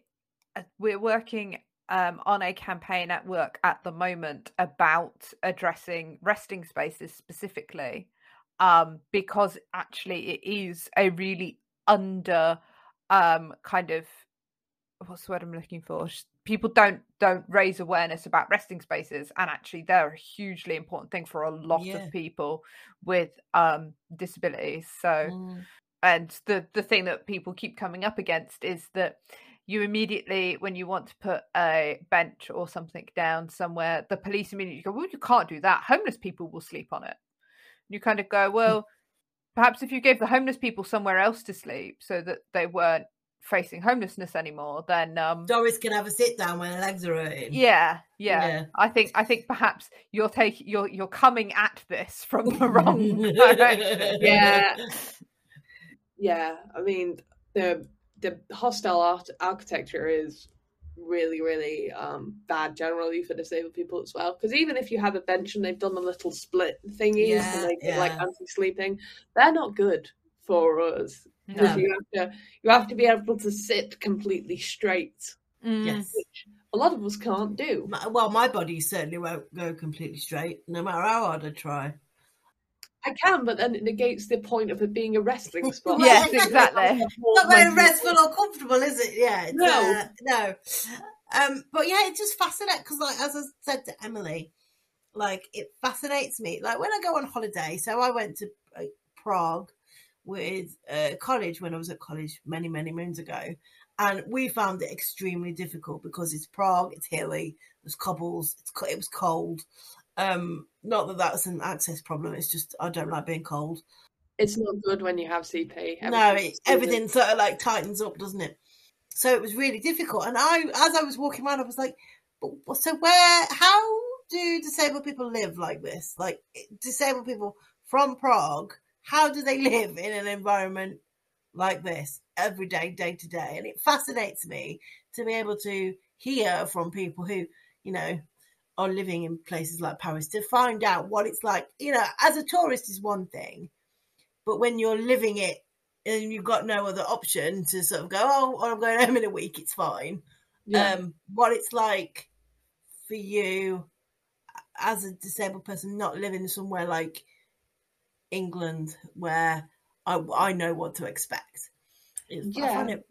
uh, we're working um, on a campaign at work at the moment about addressing resting spaces specifically, um, because actually it is a really under um, kind of what's the word I'm looking for? People don't don't raise awareness about resting spaces, and actually they're a hugely important thing for a lot Yeah. of people with um, disabilities. So Mm. and the the thing that people keep coming up against is that you immediately when you want to put a bench or something down somewhere the police immediately go well you can't do that. Homeless people will sleep on it. You kind of go well perhaps if you gave the homeless people somewhere else to sleep so that they weren't facing homelessness anymore then um Doris can have a sit down when her legs are hurting. Yeah yeah. Yeah. i think i think perhaps you're taking you're you're coming at this from the wrong direction. Yeah. Yeah, I mean the the hostile art- architecture is really really um bad generally for disabled people as well because even if you have a bench and they've done the little split thingies Yeah, to make it like yeah. anti-sleeping they're not good for us No. you have to you have to be able to sit completely straight Mm. yes which a lot of us can't do well my body certainly won't go completely straight no matter how hard i try I can, but then it negates the point of it being a wrestling spot. Yes, exactly. not very restful or comfortable, is it? Yeah, it's, No. uh, no. Um, but yeah, it just fascinates because, like, as I said to Emily, like it fascinates me. Like when I go on holiday, so I went to like, Prague with uh, college when I was at college many, many moons ago, and we found it extremely difficult because it's Prague, it's hilly, there's cobbles, it's it was cold. Um, not that that's an access problem. It's just I don't like being cold. It's not good when you have CP. no, it, everything sort of like tightens up, doesn't it? So it was really difficult. And I, as I was walking around, I was like, so where, how do disabled people live like this? Like disabled people from Prague, how do they live in an environment like this every day, day to day? And it fascinates me to be able to hear from people who, you know, are living in places like Paris to find out what it's like. You know, as a tourist is one thing, but when you're living it and you've got no other option to sort of go, oh, I'm going home in a week, it's fine. Yeah. Um, what it's like for you as a disabled person not living somewhere like England where I, I know what to expect. It's, I Yeah. find it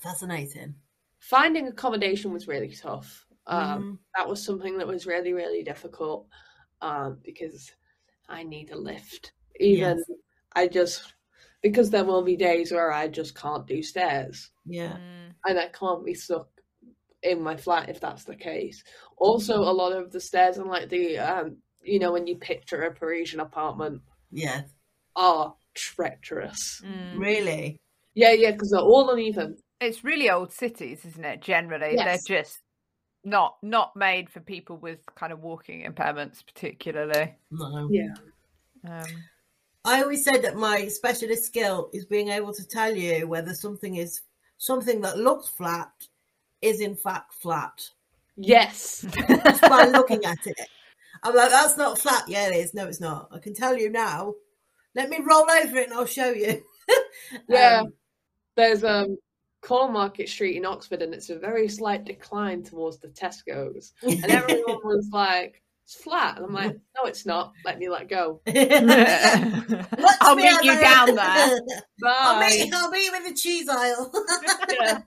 fascinating. Finding accommodation was really tough. Um, Mhm. That was something that was really, really difficult um, because I need a lift. Even Yes. I just because there will be days where I just can't do stairs Yeah. Mm. and I can't be stuck in my flat if that's the case. Also, a lot of the stairs and like the um, you know, when you picture a Parisian apartment Yeah. are treacherous. Mm. Really? Yeah, yeah, because they're all uneven. It's really old cities, isn't it? Generally, Yes. they're just not not made for people with kind of walking impairments, particularly. No. Yeah. Um, I always said that my specialist skill is being able to tell you whether something is something that looks flat is in fact flat Yes. just by looking at it. I'm like, that's not flat. Yeah, it is. No, it's not. I can tell you now. Let me roll over it and I'll show you. Yeah. Um, There's um Cornmarket Street in Oxford and it's a very slight decline towards the Tesco's. And everyone was like, it's flat. And I'm like, no, it's not. Let me let go. I'll me meet as you I- down there. I'll Bye. meet, I'll meet you in the cheese aisle. Yeah.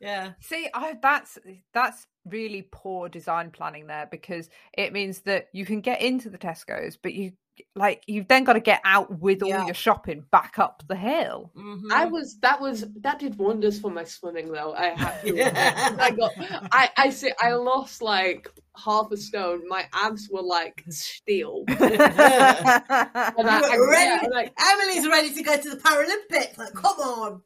yeah. See, I, that's that's really poor design planning there because it means that you can get into the Tesco's, but you like you've then got to get out with all your shopping back up the hill. Mhm. I was that was that did wonders for my swimming though. I have to. Yeah. I got I I say I lost like half a stone. My abs were like steel. And I, I- were yeah, ready. like, Emily's ready to go to the Paralympics. Like, come on.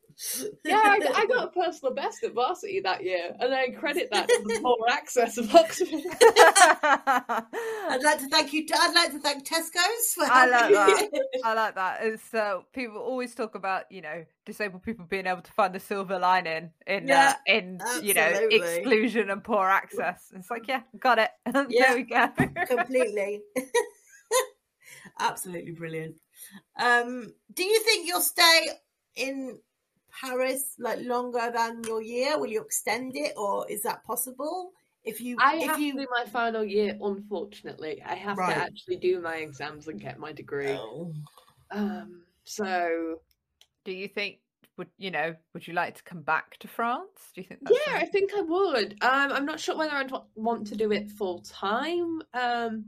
Yeah, I, I got a personal best at varsity that year, and I credit that to the poor access of Oxford. I'd like to thank you. I'd like to thank Tesco's for I like that. I like that. It's uh, people always talk about you know disabled people being able to find the silver lining in Yeah, uh, in you know exclusion and poor access. It's like yeah, got it. Yeah. there we go. completely. Absolutely brilliant. Um, do you think you'll stay in Paris like longer than your year? Will you extend it, or is that possible? If you, I if have you, to do my final year, unfortunately. I have Right. to actually do my exams and get my degree. Oh. Um, so Do you think would you know would you like to come back to France? Do you think? That's yeah, I think I would. Um, I'm not sure whether I'd want to do it full time. Um,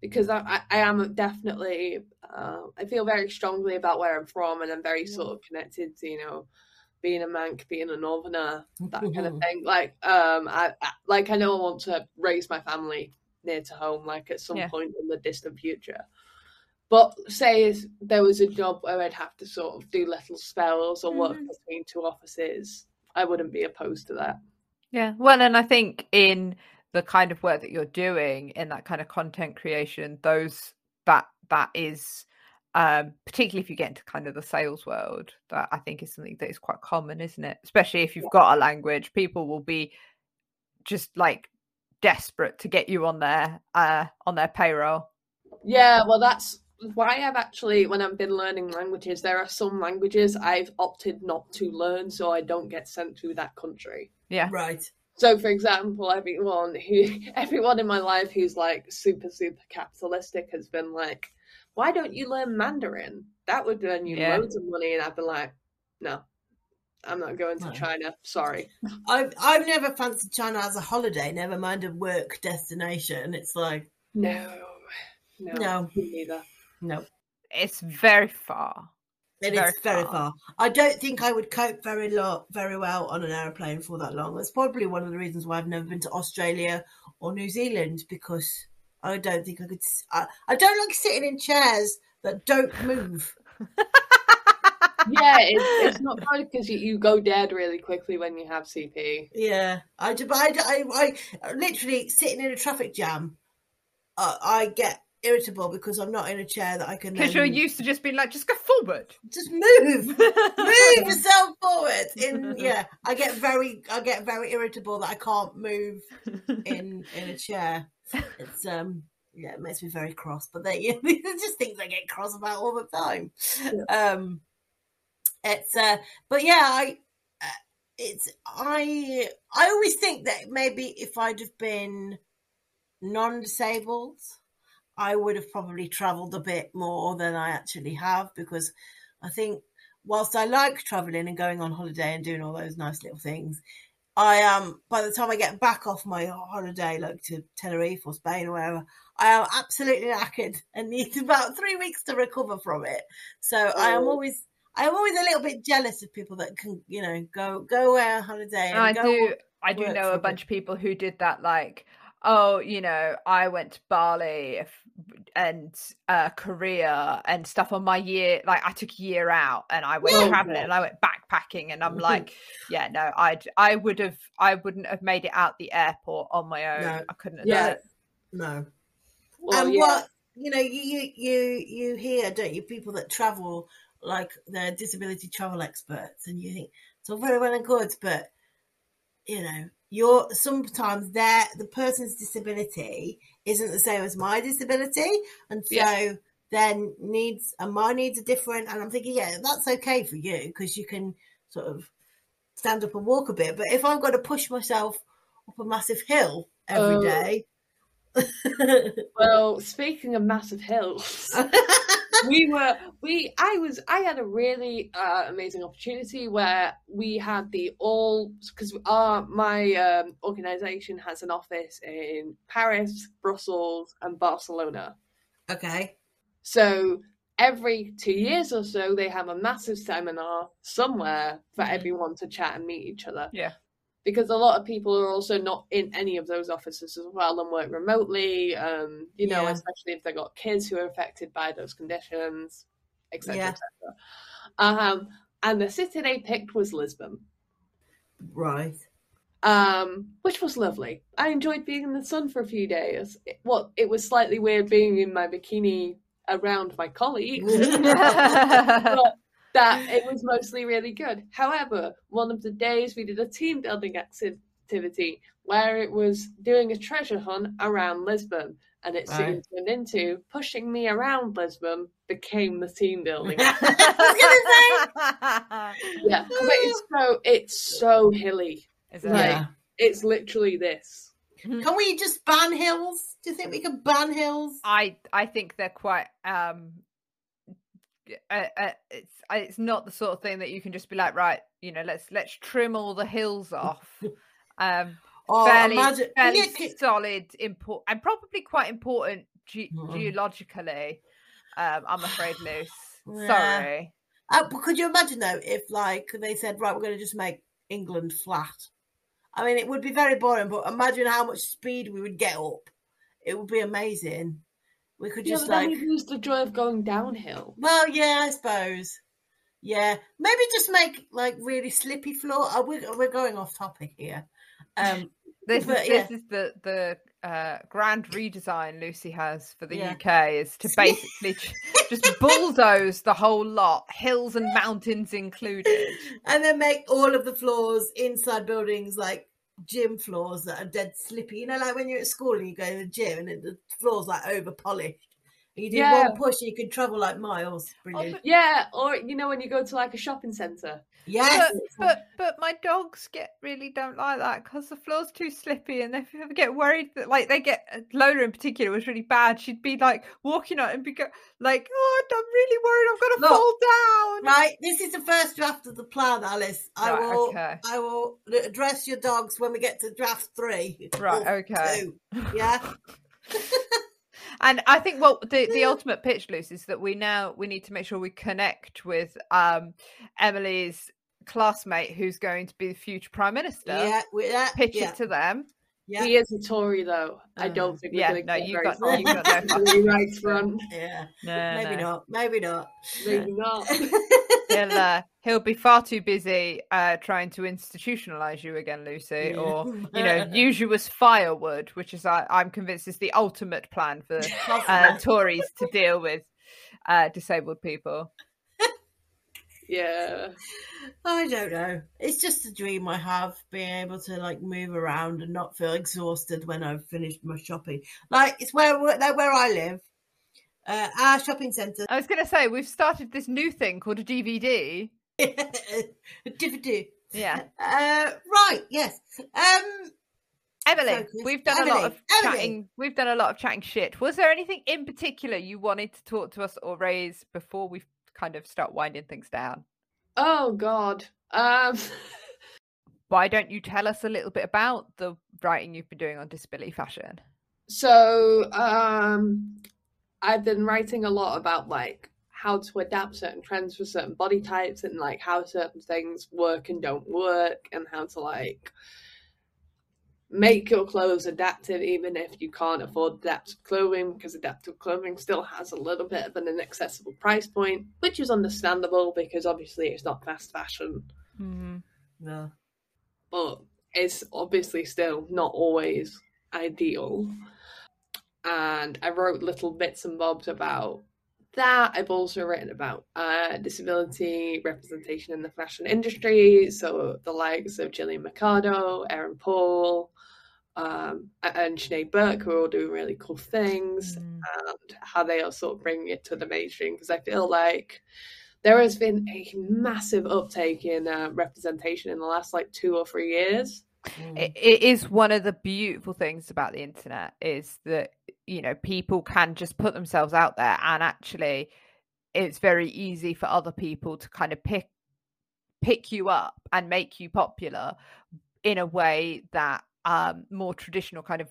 because I, I, I am definitely, uh, I feel very strongly about where I'm from, and I'm very sort of connected to you know, being a Manc, being a Northerner, that kind of thing. Like, um, I, I like I know I want to raise my family near to home, like at some Yeah. point in the distant future. But say if there was a job where I'd have to sort of do little spells or work Mhm. between two offices, I wouldn't be opposed to that. Yeah. Well, and I think in the kind of work that you're doing in that kind of content creation, those that that is um particularly if you get into kind of the sales world, that I think is something that is quite common, isn't it? Especially if you've got a language, people will be just like desperate to get you on their uh on their payroll. Yeah, well, that's why I've actually, when I've been learning languages, there are some languages I've opted not to learn so I don't get sent to that country. Yeah. right. So, for example, everyone who, everyone in my life who's like super, super capitalistic has been like, why don't you learn Mandarin? That would earn you Yeah. loads of money. And I've been like, no, I'm not going to No. China. Sorry. I've I've never fancied China as a holiday, never mind a work destination. It's like No, no, No. me neither. no, It's very far. It is Very very far. far. I don't think I would cope very lo- very well on an aeroplane for that long. That's probably one of the reasons why I've never been to Australia or New Zealand because I don't think I could. I, I don't like sitting in chairs that don't move. Yeah, it's, it's not fun because you, you go dead really quickly when you have CP. Yeah, I, I, I, I literally sitting in a traffic jam. Uh, I get irritable because I'm not in a chair that I can. Because you're used to just being like, just go forward. just move, move yourself forward. In yeah, I get very, I get very irritable that I can't move in in a chair. It's um, yeah, it makes me very cross. But they, yeah, these are just things I get cross about all the time. Um, it's uh, but yeah, I, uh, it's I, I always think that maybe if I'd have been non-disabled. I would have probably travelled a bit more than I actually have because I think whilst I like travelling and going on holiday and doing all those nice little things, I um by the time I get back off my holiday, like to Tenerife or Spain or wherever, I am absolutely knackered and need about three weeks to recover from it. So I am Oh. always I'm always a little bit jealous of people that can, you know, go go away on holiday and I do. I do know a bunch bit. of people who did that. Like, oh, you know, I went to Bali and uh, Korea and stuff on my year. Like, I took a year out and I went Yeah. traveling and I went backpacking. And I'm like, yeah, no, I'd I would have I wouldn't have made it out the airport on my own. No. I couldn't have Yeah. done it. No. Well, and yeah. what you know, you, you you you hear, don't you, people that travel like they're disability travel experts, and you think it's all very well and good, but you know, you're sometimes there. The person's disability isn't the same as my disability, and so Yeah. then needs and my needs are different. And I'm thinking, yeah, that's okay for you because you can sort of stand up and walk a bit. But if I've got to push myself up a massive hill every Oh. day. Well, speaking of massive hills, we were we I was I had a really uh, amazing opportunity where we had the all because our my um, organization has an office in Paris, Brussels, and Barcelona. okay. So every two years or so, they have a massive seminar somewhere for Mhm. everyone to chat and meet each other. Yeah. Because a lot of people are also not in any of those offices as well and work remotely. Um, you know, Yeah. especially if they've got kids who are affected by those conditions, etc., Yeah. etc. Um, and the city they picked was Lisbon, Right. um, which was lovely. I enjoyed being in the sun for a few days. It, well, it was slightly weird being in my bikini around my colleagues. but that it was mostly really good. However, one of the days we did a team building activity where it was doing a treasure hunt around Lisbon, and it soon Right. turned into pushing me around Lisbon became the team building. yeah, but it's so it's so hilly. Is it? Right. Yeah. It's literally this. Can we just ban hills? Do you think we can ban hills? I I think they're quite um uh, uh, it's it's not the sort of thing that you can just be like right you know let's let's trim all the hills off um Or fairly imagine, fairly yeah, solid import and probably quite important ge- Mm. geologically um i'm afraid loose Yeah. sorry uh, but could you imagine though if like they said right, we're going to just make England flat? I mean, it would be very boring, but imagine how much speed we would get up. It would be amazing. We could Yeah, just but then like, we lose the joy of going downhill. well, yeah, I suppose. Yeah, maybe just make like really slippy floor. Uh, we're we're going off topic here. Um, this is But, this is the the uh grand redesign lucy has for the Yeah. uk is to basically just bulldoze the whole lot hills and mountains included and then make all of the floors inside buildings like gym floors that are dead slippy. You know, like when you're at school and you go to the gym and the floor's like over polished. You do Yeah. one push, and you can travel like miles. Brilliant. Oh, yeah, or you know when you go to like a shopping centre. yes. But but my dogs get really don't like that because the floor's too slippy, and they get worried that like they get uh, Lola in particular was really bad. She'd be like walking on it and be go, like, "Oh, I'm really worried I'm going to Look, fall down." Right, this is the first draft of the plan, Alice. I Right, will, okay. I will address your dogs when we get to draft three. Right, okay. two. Yeah, And I think well the, the ultimate pitch, Luce, is that we now we need to make sure we connect with um Emily's classmate who's going to be the future prime minister. yeah, we, Pitch yeah, it to them. Yeah, He is a Tory though. I Uh, don't think we're yeah, going to no, get you very got- far. you got no right front. yeah. No, Maybe no. not. Maybe not. Maybe not. he'll uh, he'll be far too busy uh, trying to institutionalize you again, Lucy, Yeah. or you know, use you as firewood, which is I, I'm convinced is the ultimate plan for uh, Tories to deal with uh, disabled people. Yeah. I don't know. It's just a dream I have, being able to like move around and not feel exhausted when I've finished my shopping. Like it's where where where I live. Uh, our shopping centre. I was going to say we've started this new thing called a DVD. DVD. Yeah, Uh, right. Yes. Um. Emily, Focus. we've done a lot of Emily. chatting. We've done a lot of chatting shit. Was there anything in particular you wanted to talk to us or raise before we kind of start winding things down? Oh God. Um. Why don't you tell us a little bit about the writing you've been doing on disability fashion? So, um, I've been writing a lot about like how to adapt certain trends for certain body types and like how certain things work and don't work and how to like make your clothes adaptive even if you can't afford adaptive clothing because adaptive clothing still has a little bit of an inaccessible price point which is understandable because obviously it's not fast fashion No. but it's obviously still not always ideal. And I wrote little bits and bobs about that. I've also written about uh, disability representation in the fashion industry. So the likes of Jillian Mercado, Erin Paul, um, and Sinead Burke, who are all doing really cool things, and how they are sort of bringing it to the mainstream. Because I feel like there has been a massive uptake in uh, representation in the last like two or three years. Mm. It, it is one of the beautiful things about the internet is that you know people can just put themselves out there and actually it's very easy for other people to kind of pick pick you up and make you popular in a way that um more traditional kind of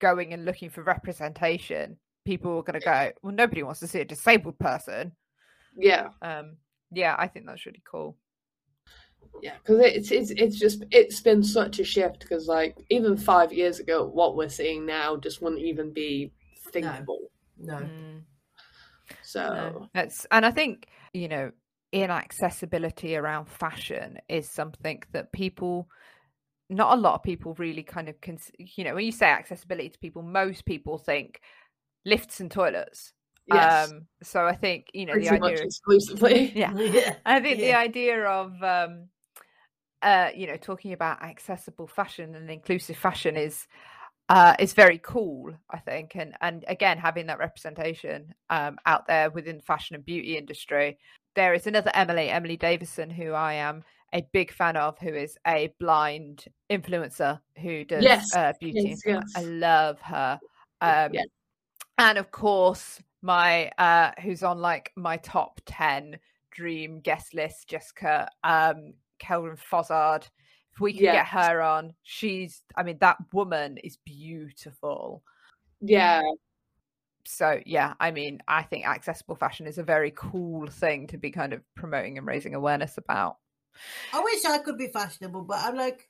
going and looking for representation people are going to go well nobody wants to see a disabled person Yeah, um yeah i think that's really cool yeah, because it's it's it's just it's been such a shift. Because like even five years ago, what we're seeing now just wouldn't even be thinkable. No. Mm. So No, It's and I think you know inaccessibility around fashion is something that people, not a lot of people really kind of cons- you know when you say accessibility to people, most people think lifts and toilets. yes, Um, so I think you know the pretty much idea. exclusively. yeah, Yeah. I think the idea of um, uh, you know talking about accessible fashion and inclusive fashion is uh, is very cool. I think, and and again having that representation um, out there within the fashion and beauty industry. There is another Emily, Emily Davison, who I am a big fan of, who is a blind influencer who does Yes, uh, beauty. yes, and- I love her. Um, Yeah. and of course my uh who's on like my top 10 dream guest list jessica um Kellgren-Fozard if we can get her on she's i mean that woman is beautiful Yeah, so yeah i mean i think accessible fashion is a very cool thing to be kind of promoting and raising awareness about I wish I could be fashionable, but I'm like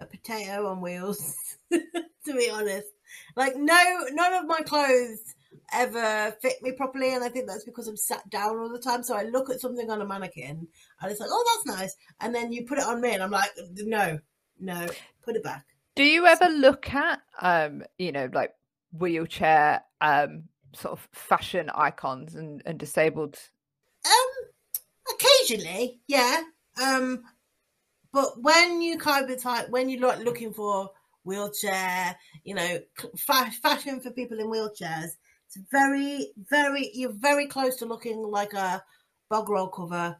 a potato on wheels, to be honest. Like, no, none of my clothes ever fit me properly, and I think that's because I'm sat down all the time. So I look at something on a mannequin, and it's like, oh, that's nice. And then you put it on me, and I'm like, no, no, put it back. do you ever look at um you know like wheelchair um sort of fashion icons and, and disabled Um, occasionally, yeah. Um, but when you kind of type, when you're like looking for wheelchair, you know, fa- fashion for people in wheelchairs, It's very, very. You're very close to looking like a bog roll cover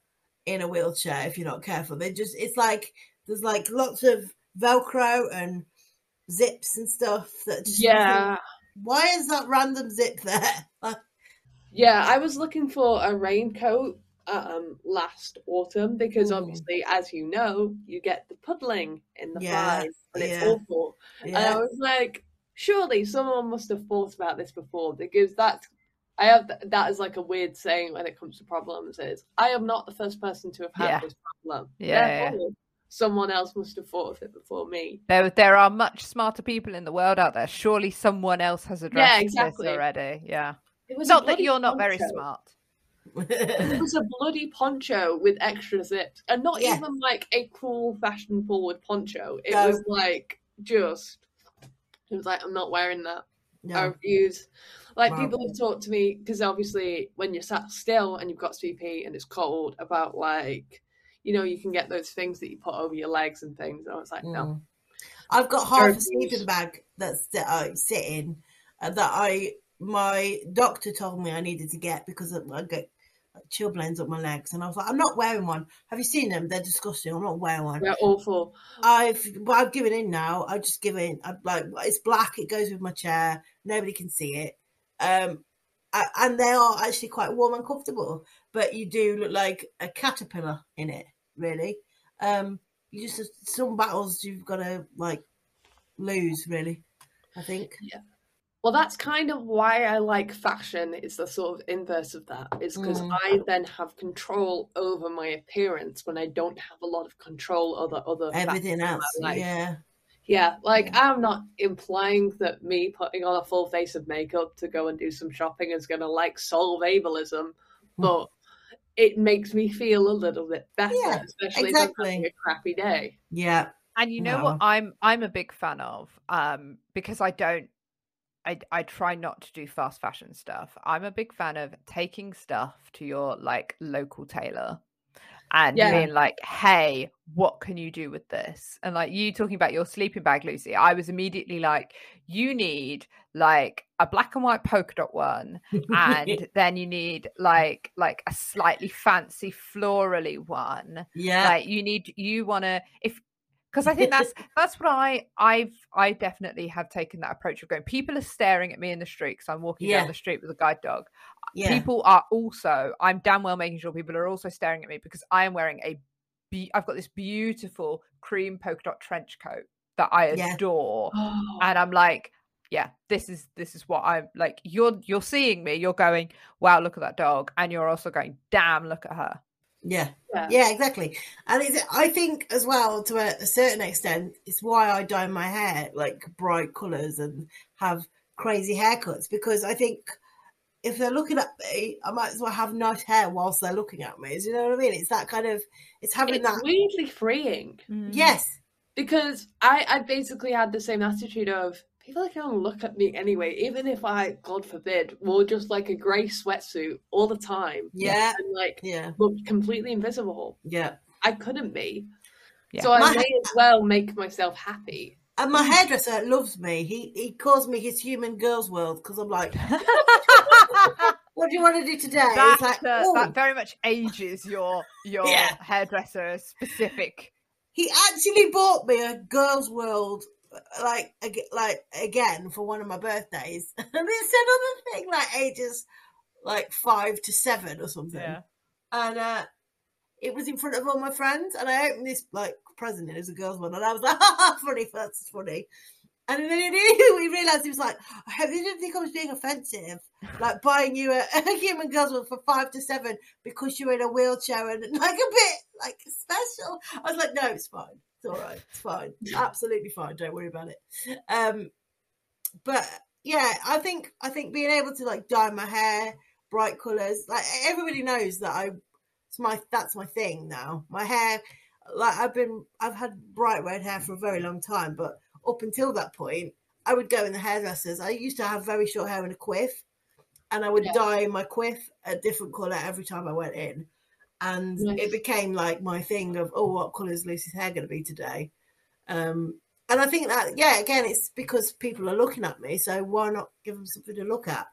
in a wheelchair if you're not careful. They just. It's like there's like lots of Velcro and zips and stuff that. Just Yeah. Why is that random zip there? Yeah, I was looking for a raincoat um last autumn because Ooh. obviously, as you know, you get the puddling in the Yeah, flies and it's yeah. awful. And I was like, surely someone must have thought about this before because that's I have th- that is like a weird saying when it comes to problems is I am not the first person to have had Yeah. this problem. Yeah, yeah. Someone else must have thought of it before me. There, there are much smarter people in the world out there. Surely someone else has addressed exactly. this already. Yeah. It was Not that you're not very poncho. smart. It was a bloody poncho with extra zips, and not Yeah. even like a cool fashion forward poncho. It No. was like just. It was like I'm not wearing that. I no. refuse. Like Wow. people have talked to me because obviously when you're sat still and you've got CP and it's cold, about like you know you can get those things that you put over your legs and things. And I was like, no, Mm. I've got half a sleeping bag that's that I sit in uh, that I my doctor told me I needed to get because I get chilblains up my legs, and I was like, I'm not wearing one. Have you seen them? They're disgusting. I'm not wearing one. they're awful. I've well, I've given in now. I just give in. I'm like it's black. It goes with my chair. Nobody can see it. Um, I, and they are actually quite warm and comfortable. But you do look like a caterpillar in it. Really. Um, you just some battles you've got to like lose. Really, I think. Well, that's kind of why I like fashion. It's the sort of inverse of that. Is because Mm. I then have control over my appearance when I don't have a lot of control over other Everything else, yeah, Yeah, like Yeah. I'm not implying that me putting on a full face of makeup to go and do some shopping is going to like solve ableism, Hmm. but it makes me feel a little bit better, Yeah, especially if exactly. having a crappy day. yeah, And you know No. what I'm I'm a big fan of um because I don't I I try not to do fast fashion stuff. I'm a big fan of taking stuff to your like local tailor and Yeah. being like, "Hey, what can you do with this?" And like you talking about your sleeping bag, Lucy, I was immediately like, "You need like a black and white polka dot one and then you need like like a slightly fancy florally one yeah, like you need you want to if because i think that's that's what i i've i definitely have taken that approach of going people are staring at me in the street because i'm walking Yeah. down the street with a guide dog yeah, people are also i'm damn well making sure people are also staring at me because i am wearing a be- i've got this beautiful cream polka dot trench coat that i Yeah. adore and i'm like yeah this is this is what i'm like you're you're seeing me you're going wow look at that dog and you're also going damn look at her yeah. Yeah. Yeah, exactly. And it's, I think as well, to a, a certain extent, it's why I dye my hair like bright colours and have crazy haircuts because I think if they're looking at me, I might as well have nice hair whilst they're looking at me. Do you know what I mean? It's that kind of, it's having It's that. weirdly freeing mm. Yes. because I, I basically had the same attitude of people are going to look at me anyway, even if I, God forbid, wore just like a grey sweatsuit all the time. Yeah. And like Yeah. looked completely invisible. Yeah. I couldn't be. Yeah. So I My- may as well make myself happy. And my hairdresser loves me. He he calls me his human girls world because I'm like, what do you want to do today? that, It's like, uh, that very much ages your your Yeah. hairdresser specific. he actually bought me a girls world like like again for one of my birthdays. And it's another thing like ages like five to seven or something. Yeah. and uh it was in front of all my friends and i opened this like present it was a girls one and i was like ha funny that's funny. And then we realized he was like i didn't think i was being offensive like buying you a, a human girls one for five to seven because you're in a wheelchair and like a bit like special. I was like no it's fine it's all right. It's fine. Absolutely fine. Don't worry about it. Um but yeah i think i think being able to like dye my hair bright colors like everybody knows that i it's my that's my thing now. My hair like i've been i've had bright red hair for a very long time but up until that point i would go in the hairdressers. I used to have very short hair and a quiff and i would Yeah. dye my quiff a different color every time i went in and Nice. it became like my thing of oh what color is lucy's hair going to be today um and i think that yeah again it's because people are looking at me so why not give them something to look at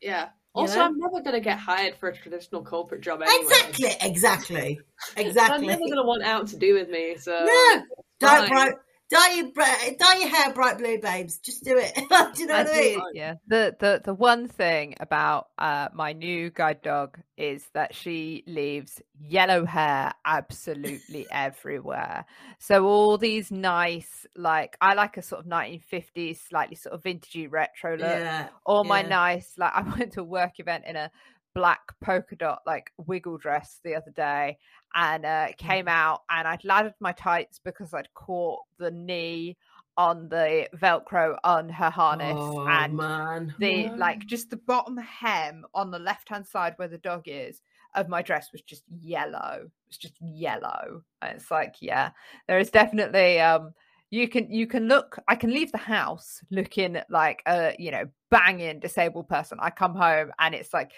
Yeah. Also, know? I'm never going to get hired for a traditional corporate job anyway. Exactly, exactly, I'm never going to want out to do with me. So No, fine. bright, dye your dye your hair bright blue, babes. Just do it. do you know what I mean? yeah. The the the one thing about uh my new guide dog is that she leaves yellow hair absolutely everywhere. So all these nice, like I like a sort of 1950s, slightly sort of vintagey retro look. Yeah, All my nice, like I went to a work event in a black polka dot like wiggle dress the other day and uh Mm. came out and I'd laddered my tights because I'd caught the knee on the velcro on her harness oh and man, the No. like just the bottom hem on the left hand side where the dog is of my dress was just yellow it's just yellow and it's like yeah there is definitely um you can you can look i can leave the house looking like a you know banging disabled person i come home and it's like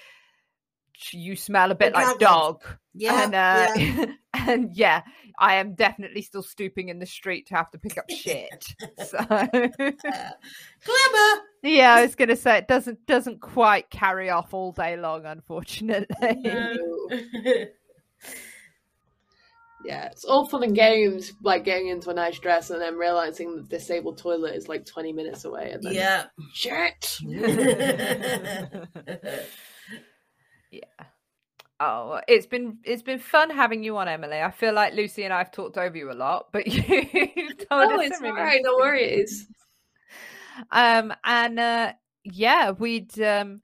you smell a bit like Bedraggled. dog yeah, and uh yeah. and yeah i am definitely still stooping in the street to have to pick up shit so Glamour. yeah, I was gonna say it doesn't doesn't quite carry off all day long, unfortunately. No. yeah, it's all fun and games, like getting into a nice dress and then realizing the disabled toilet is like 20 minutes away. And then, yeah. shit. Yeah. Oh, it's been it's been fun having you on, Emily. I feel like Lucy and I have talked over you a lot, but you told Oh, us it's all right, no worries. Um, and uh, yeah, we'd um,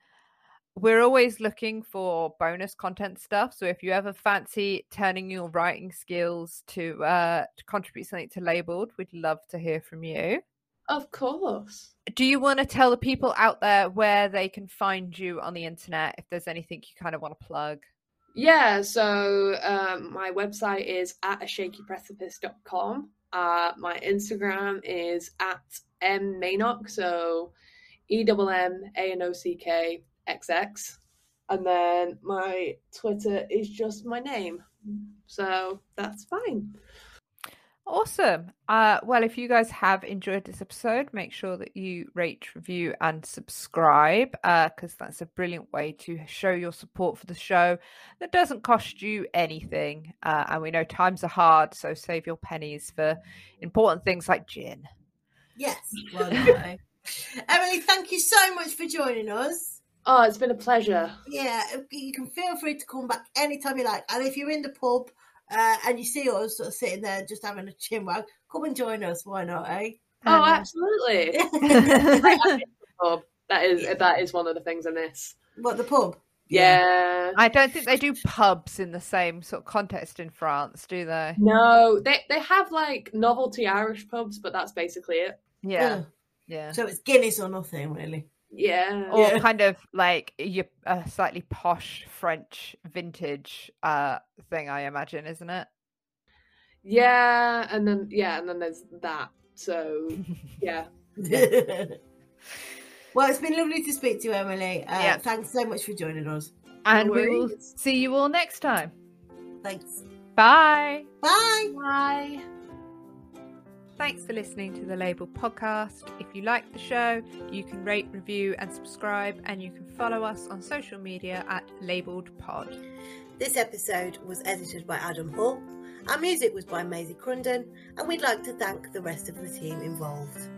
we're always looking for bonus content stuff. So if you ever fancy turning your writing skills to uh to contribute something to lABLEd, we'd love to hear from you. Of course. do you want to tell the people out there where they can find you on the internet if there's anything you kind of want to plug Yeah, so um, my website is at a shakyprecipice.com. Uh, my Instagram is at M Maynock, so E M M A N O C K X X. And then my Twitter is just my name. So that's fine. Awesome uh well if you guys have enjoyed this episode make sure that you rate review and subscribe uh because that's a brilliant way to show your support for the show that doesn't cost you anything uh and we know times are hard so save your pennies for important things like gin Yes. Well, no. Emily, thank you so much for joining us. Oh, it's been a pleasure. Yeah, you can feel free to come back anytime you like. And if you're in the pub uh, and you see us sort of sitting there just having a chin wag, come and join us. Why not, eh? Oh, And, absolutely. Pub. That is that is one of the things I miss. what, the pub? Yeah. I don't think they do pubs in the same sort of context in France, do they? No, they they have like novelty Irish pubs, but that's basically it. Yeah, Ugh. yeah. So it's Guinness or nothing, really. Yeah. Or Yeah. kind of like your a slightly posh French vintage uh thing, I imagine, isn't it? Yeah, and then yeah, and then there's that. So yeah. well, it's been lovely to speak to you, Emily. Uh, Yeah. Thanks so much for joining us. And No we will see you all next time. Thanks. Bye. Bye. Bye. Thanks for listening to the Label podcast. If you like the show, you can rate, review, and subscribe, and you can follow us on social media at Labeled Pod. This episode was edited by Adam Hull. Our music was by Maisy Crunden, and we'd like to thank the rest of the team involved.